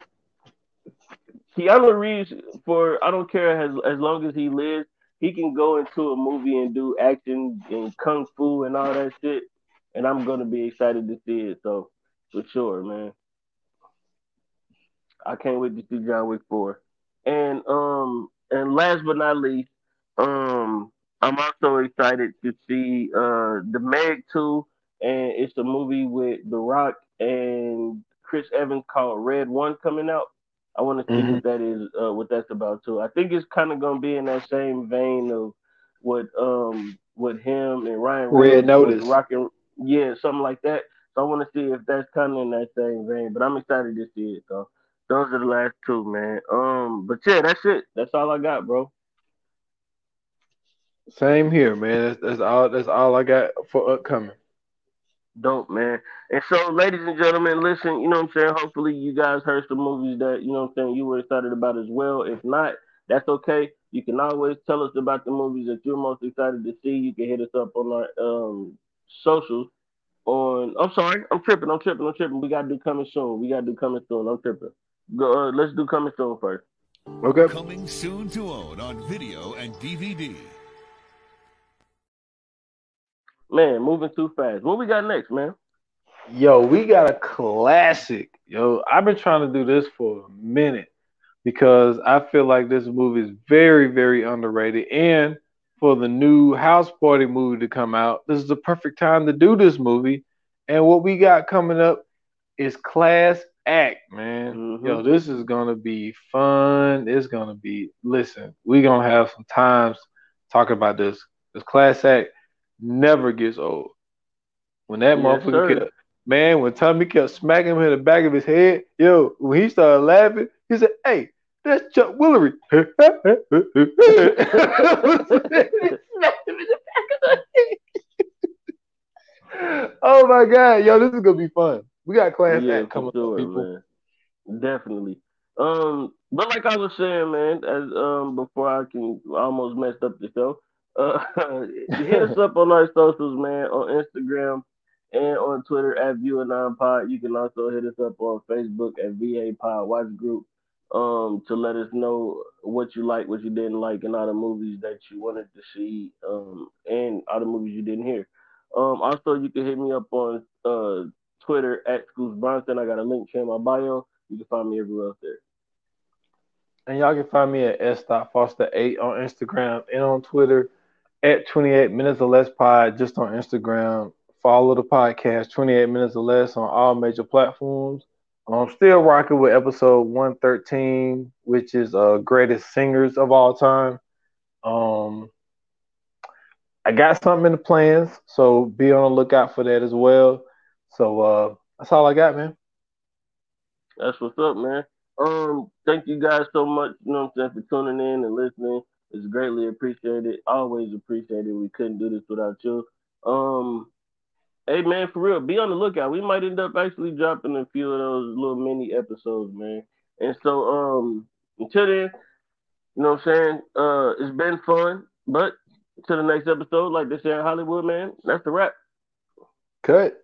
Speaker 2: Keanu Reeves for I don't care as as long as he lives, he can go into a movie and do action and kung fu and all that shit, and I'm gonna be excited to see it. So for sure, man. I can't wait to see John Wick four. And um and last but not least, um I'm also excited to see uh the Meg two and it's a movie with The Rock and Chris Evans called Red One coming out. I want to see
Speaker 3: Mhm.
Speaker 2: what that is, uh, what that's about too. I think it's kind of gonna be in that same vein of what um with him and Ryan
Speaker 3: Red
Speaker 2: Reynolds
Speaker 3: Notice.
Speaker 2: rocking, yeah, something like that. So I want to see if that's kind of in that same vein. But I'm excited to see it. So those are the last two, man. Um, but yeah, that's it. That's all I got, bro.
Speaker 3: Same here, man. That's, that's all. That's all I got for upcoming.
Speaker 2: Dope, man. And so, ladies and gentlemen, listen, you know what I'm saying? Hopefully, you guys heard some movies that, you know what I'm saying, you were excited about as well. If not, that's okay. You can always tell us about the movies that you're most excited to see. You can hit us up on our um, socials. On, I'm sorry, I'm tripping, I'm tripping, I'm tripping. We gotta do coming soon. We gotta do coming soon. I'm tripping. Go, uh, let's do coming soon first.
Speaker 3: Okay.
Speaker 4: Coming soon to own on video and DVD.
Speaker 2: Man, moving too fast. What we got next, man?
Speaker 3: Yo, we got a classic. Yo, I've been trying to do this for a minute because I feel like this movie is very, very underrated. And for the new House Party movie to come out, this is the perfect time to do this movie. And what we got coming up is Class Act, man.
Speaker 2: Mhm.
Speaker 3: Yo, this is gonna be fun. It's gonna be. Listen, we gonna have some times talking about this. This Class Act never gets old. When that
Speaker 2: Yes,
Speaker 3: motherfucker
Speaker 2: sir.
Speaker 3: kept, man, when Tommy kept smacking him in the back of his head, yo, when he started laughing, he said, "Hey, that's Chuck Willery." oh my god, yo, this is gonna be fun. We got Class
Speaker 2: yeah,
Speaker 3: coming
Speaker 2: sure,
Speaker 3: up, people.
Speaker 2: man. Definitely. Um, but like I was saying, man, as um before I can I almost messed up the show. Uh, hit us up on our socials, man, on Instagram and on Twitter at View Nine Pod. You can also hit us up on Facebook at VA Pod Watch Group. Um, to let us know what you like, what you didn't like, and all the movies that you wanted to see, um, and all the movies you didn't hear. Um, also, you can hit me up on uh Twitter at Scoots Bronson. I got a link in my bio. You can find me everywhere else there.
Speaker 3: And y'all can find me at s.foster8 on Instagram and on Twitter at 28 minutes or less pod just on Instagram. Follow the podcast 28 minutes or less on all major platforms. I'm still rocking with episode 113, which is uh greatest singers of all time. Um I got something in the plans, so be on the lookout for that as well. So uh that's all I got, man.
Speaker 2: That's what's up, man. Um, thank you guys so much, you know what I'm saying, for tuning in and listening. It's greatly appreciated. Always appreciated. We couldn't do this without you. Um, hey man, for real, be on the lookout. We might end up actually dropping a few of those little mini episodes, man. And so, um, until then, you know what I'm saying? Uh, it's been fun, but to the next episode, like they say in Hollywood, man. That's the wrap.
Speaker 3: Cut.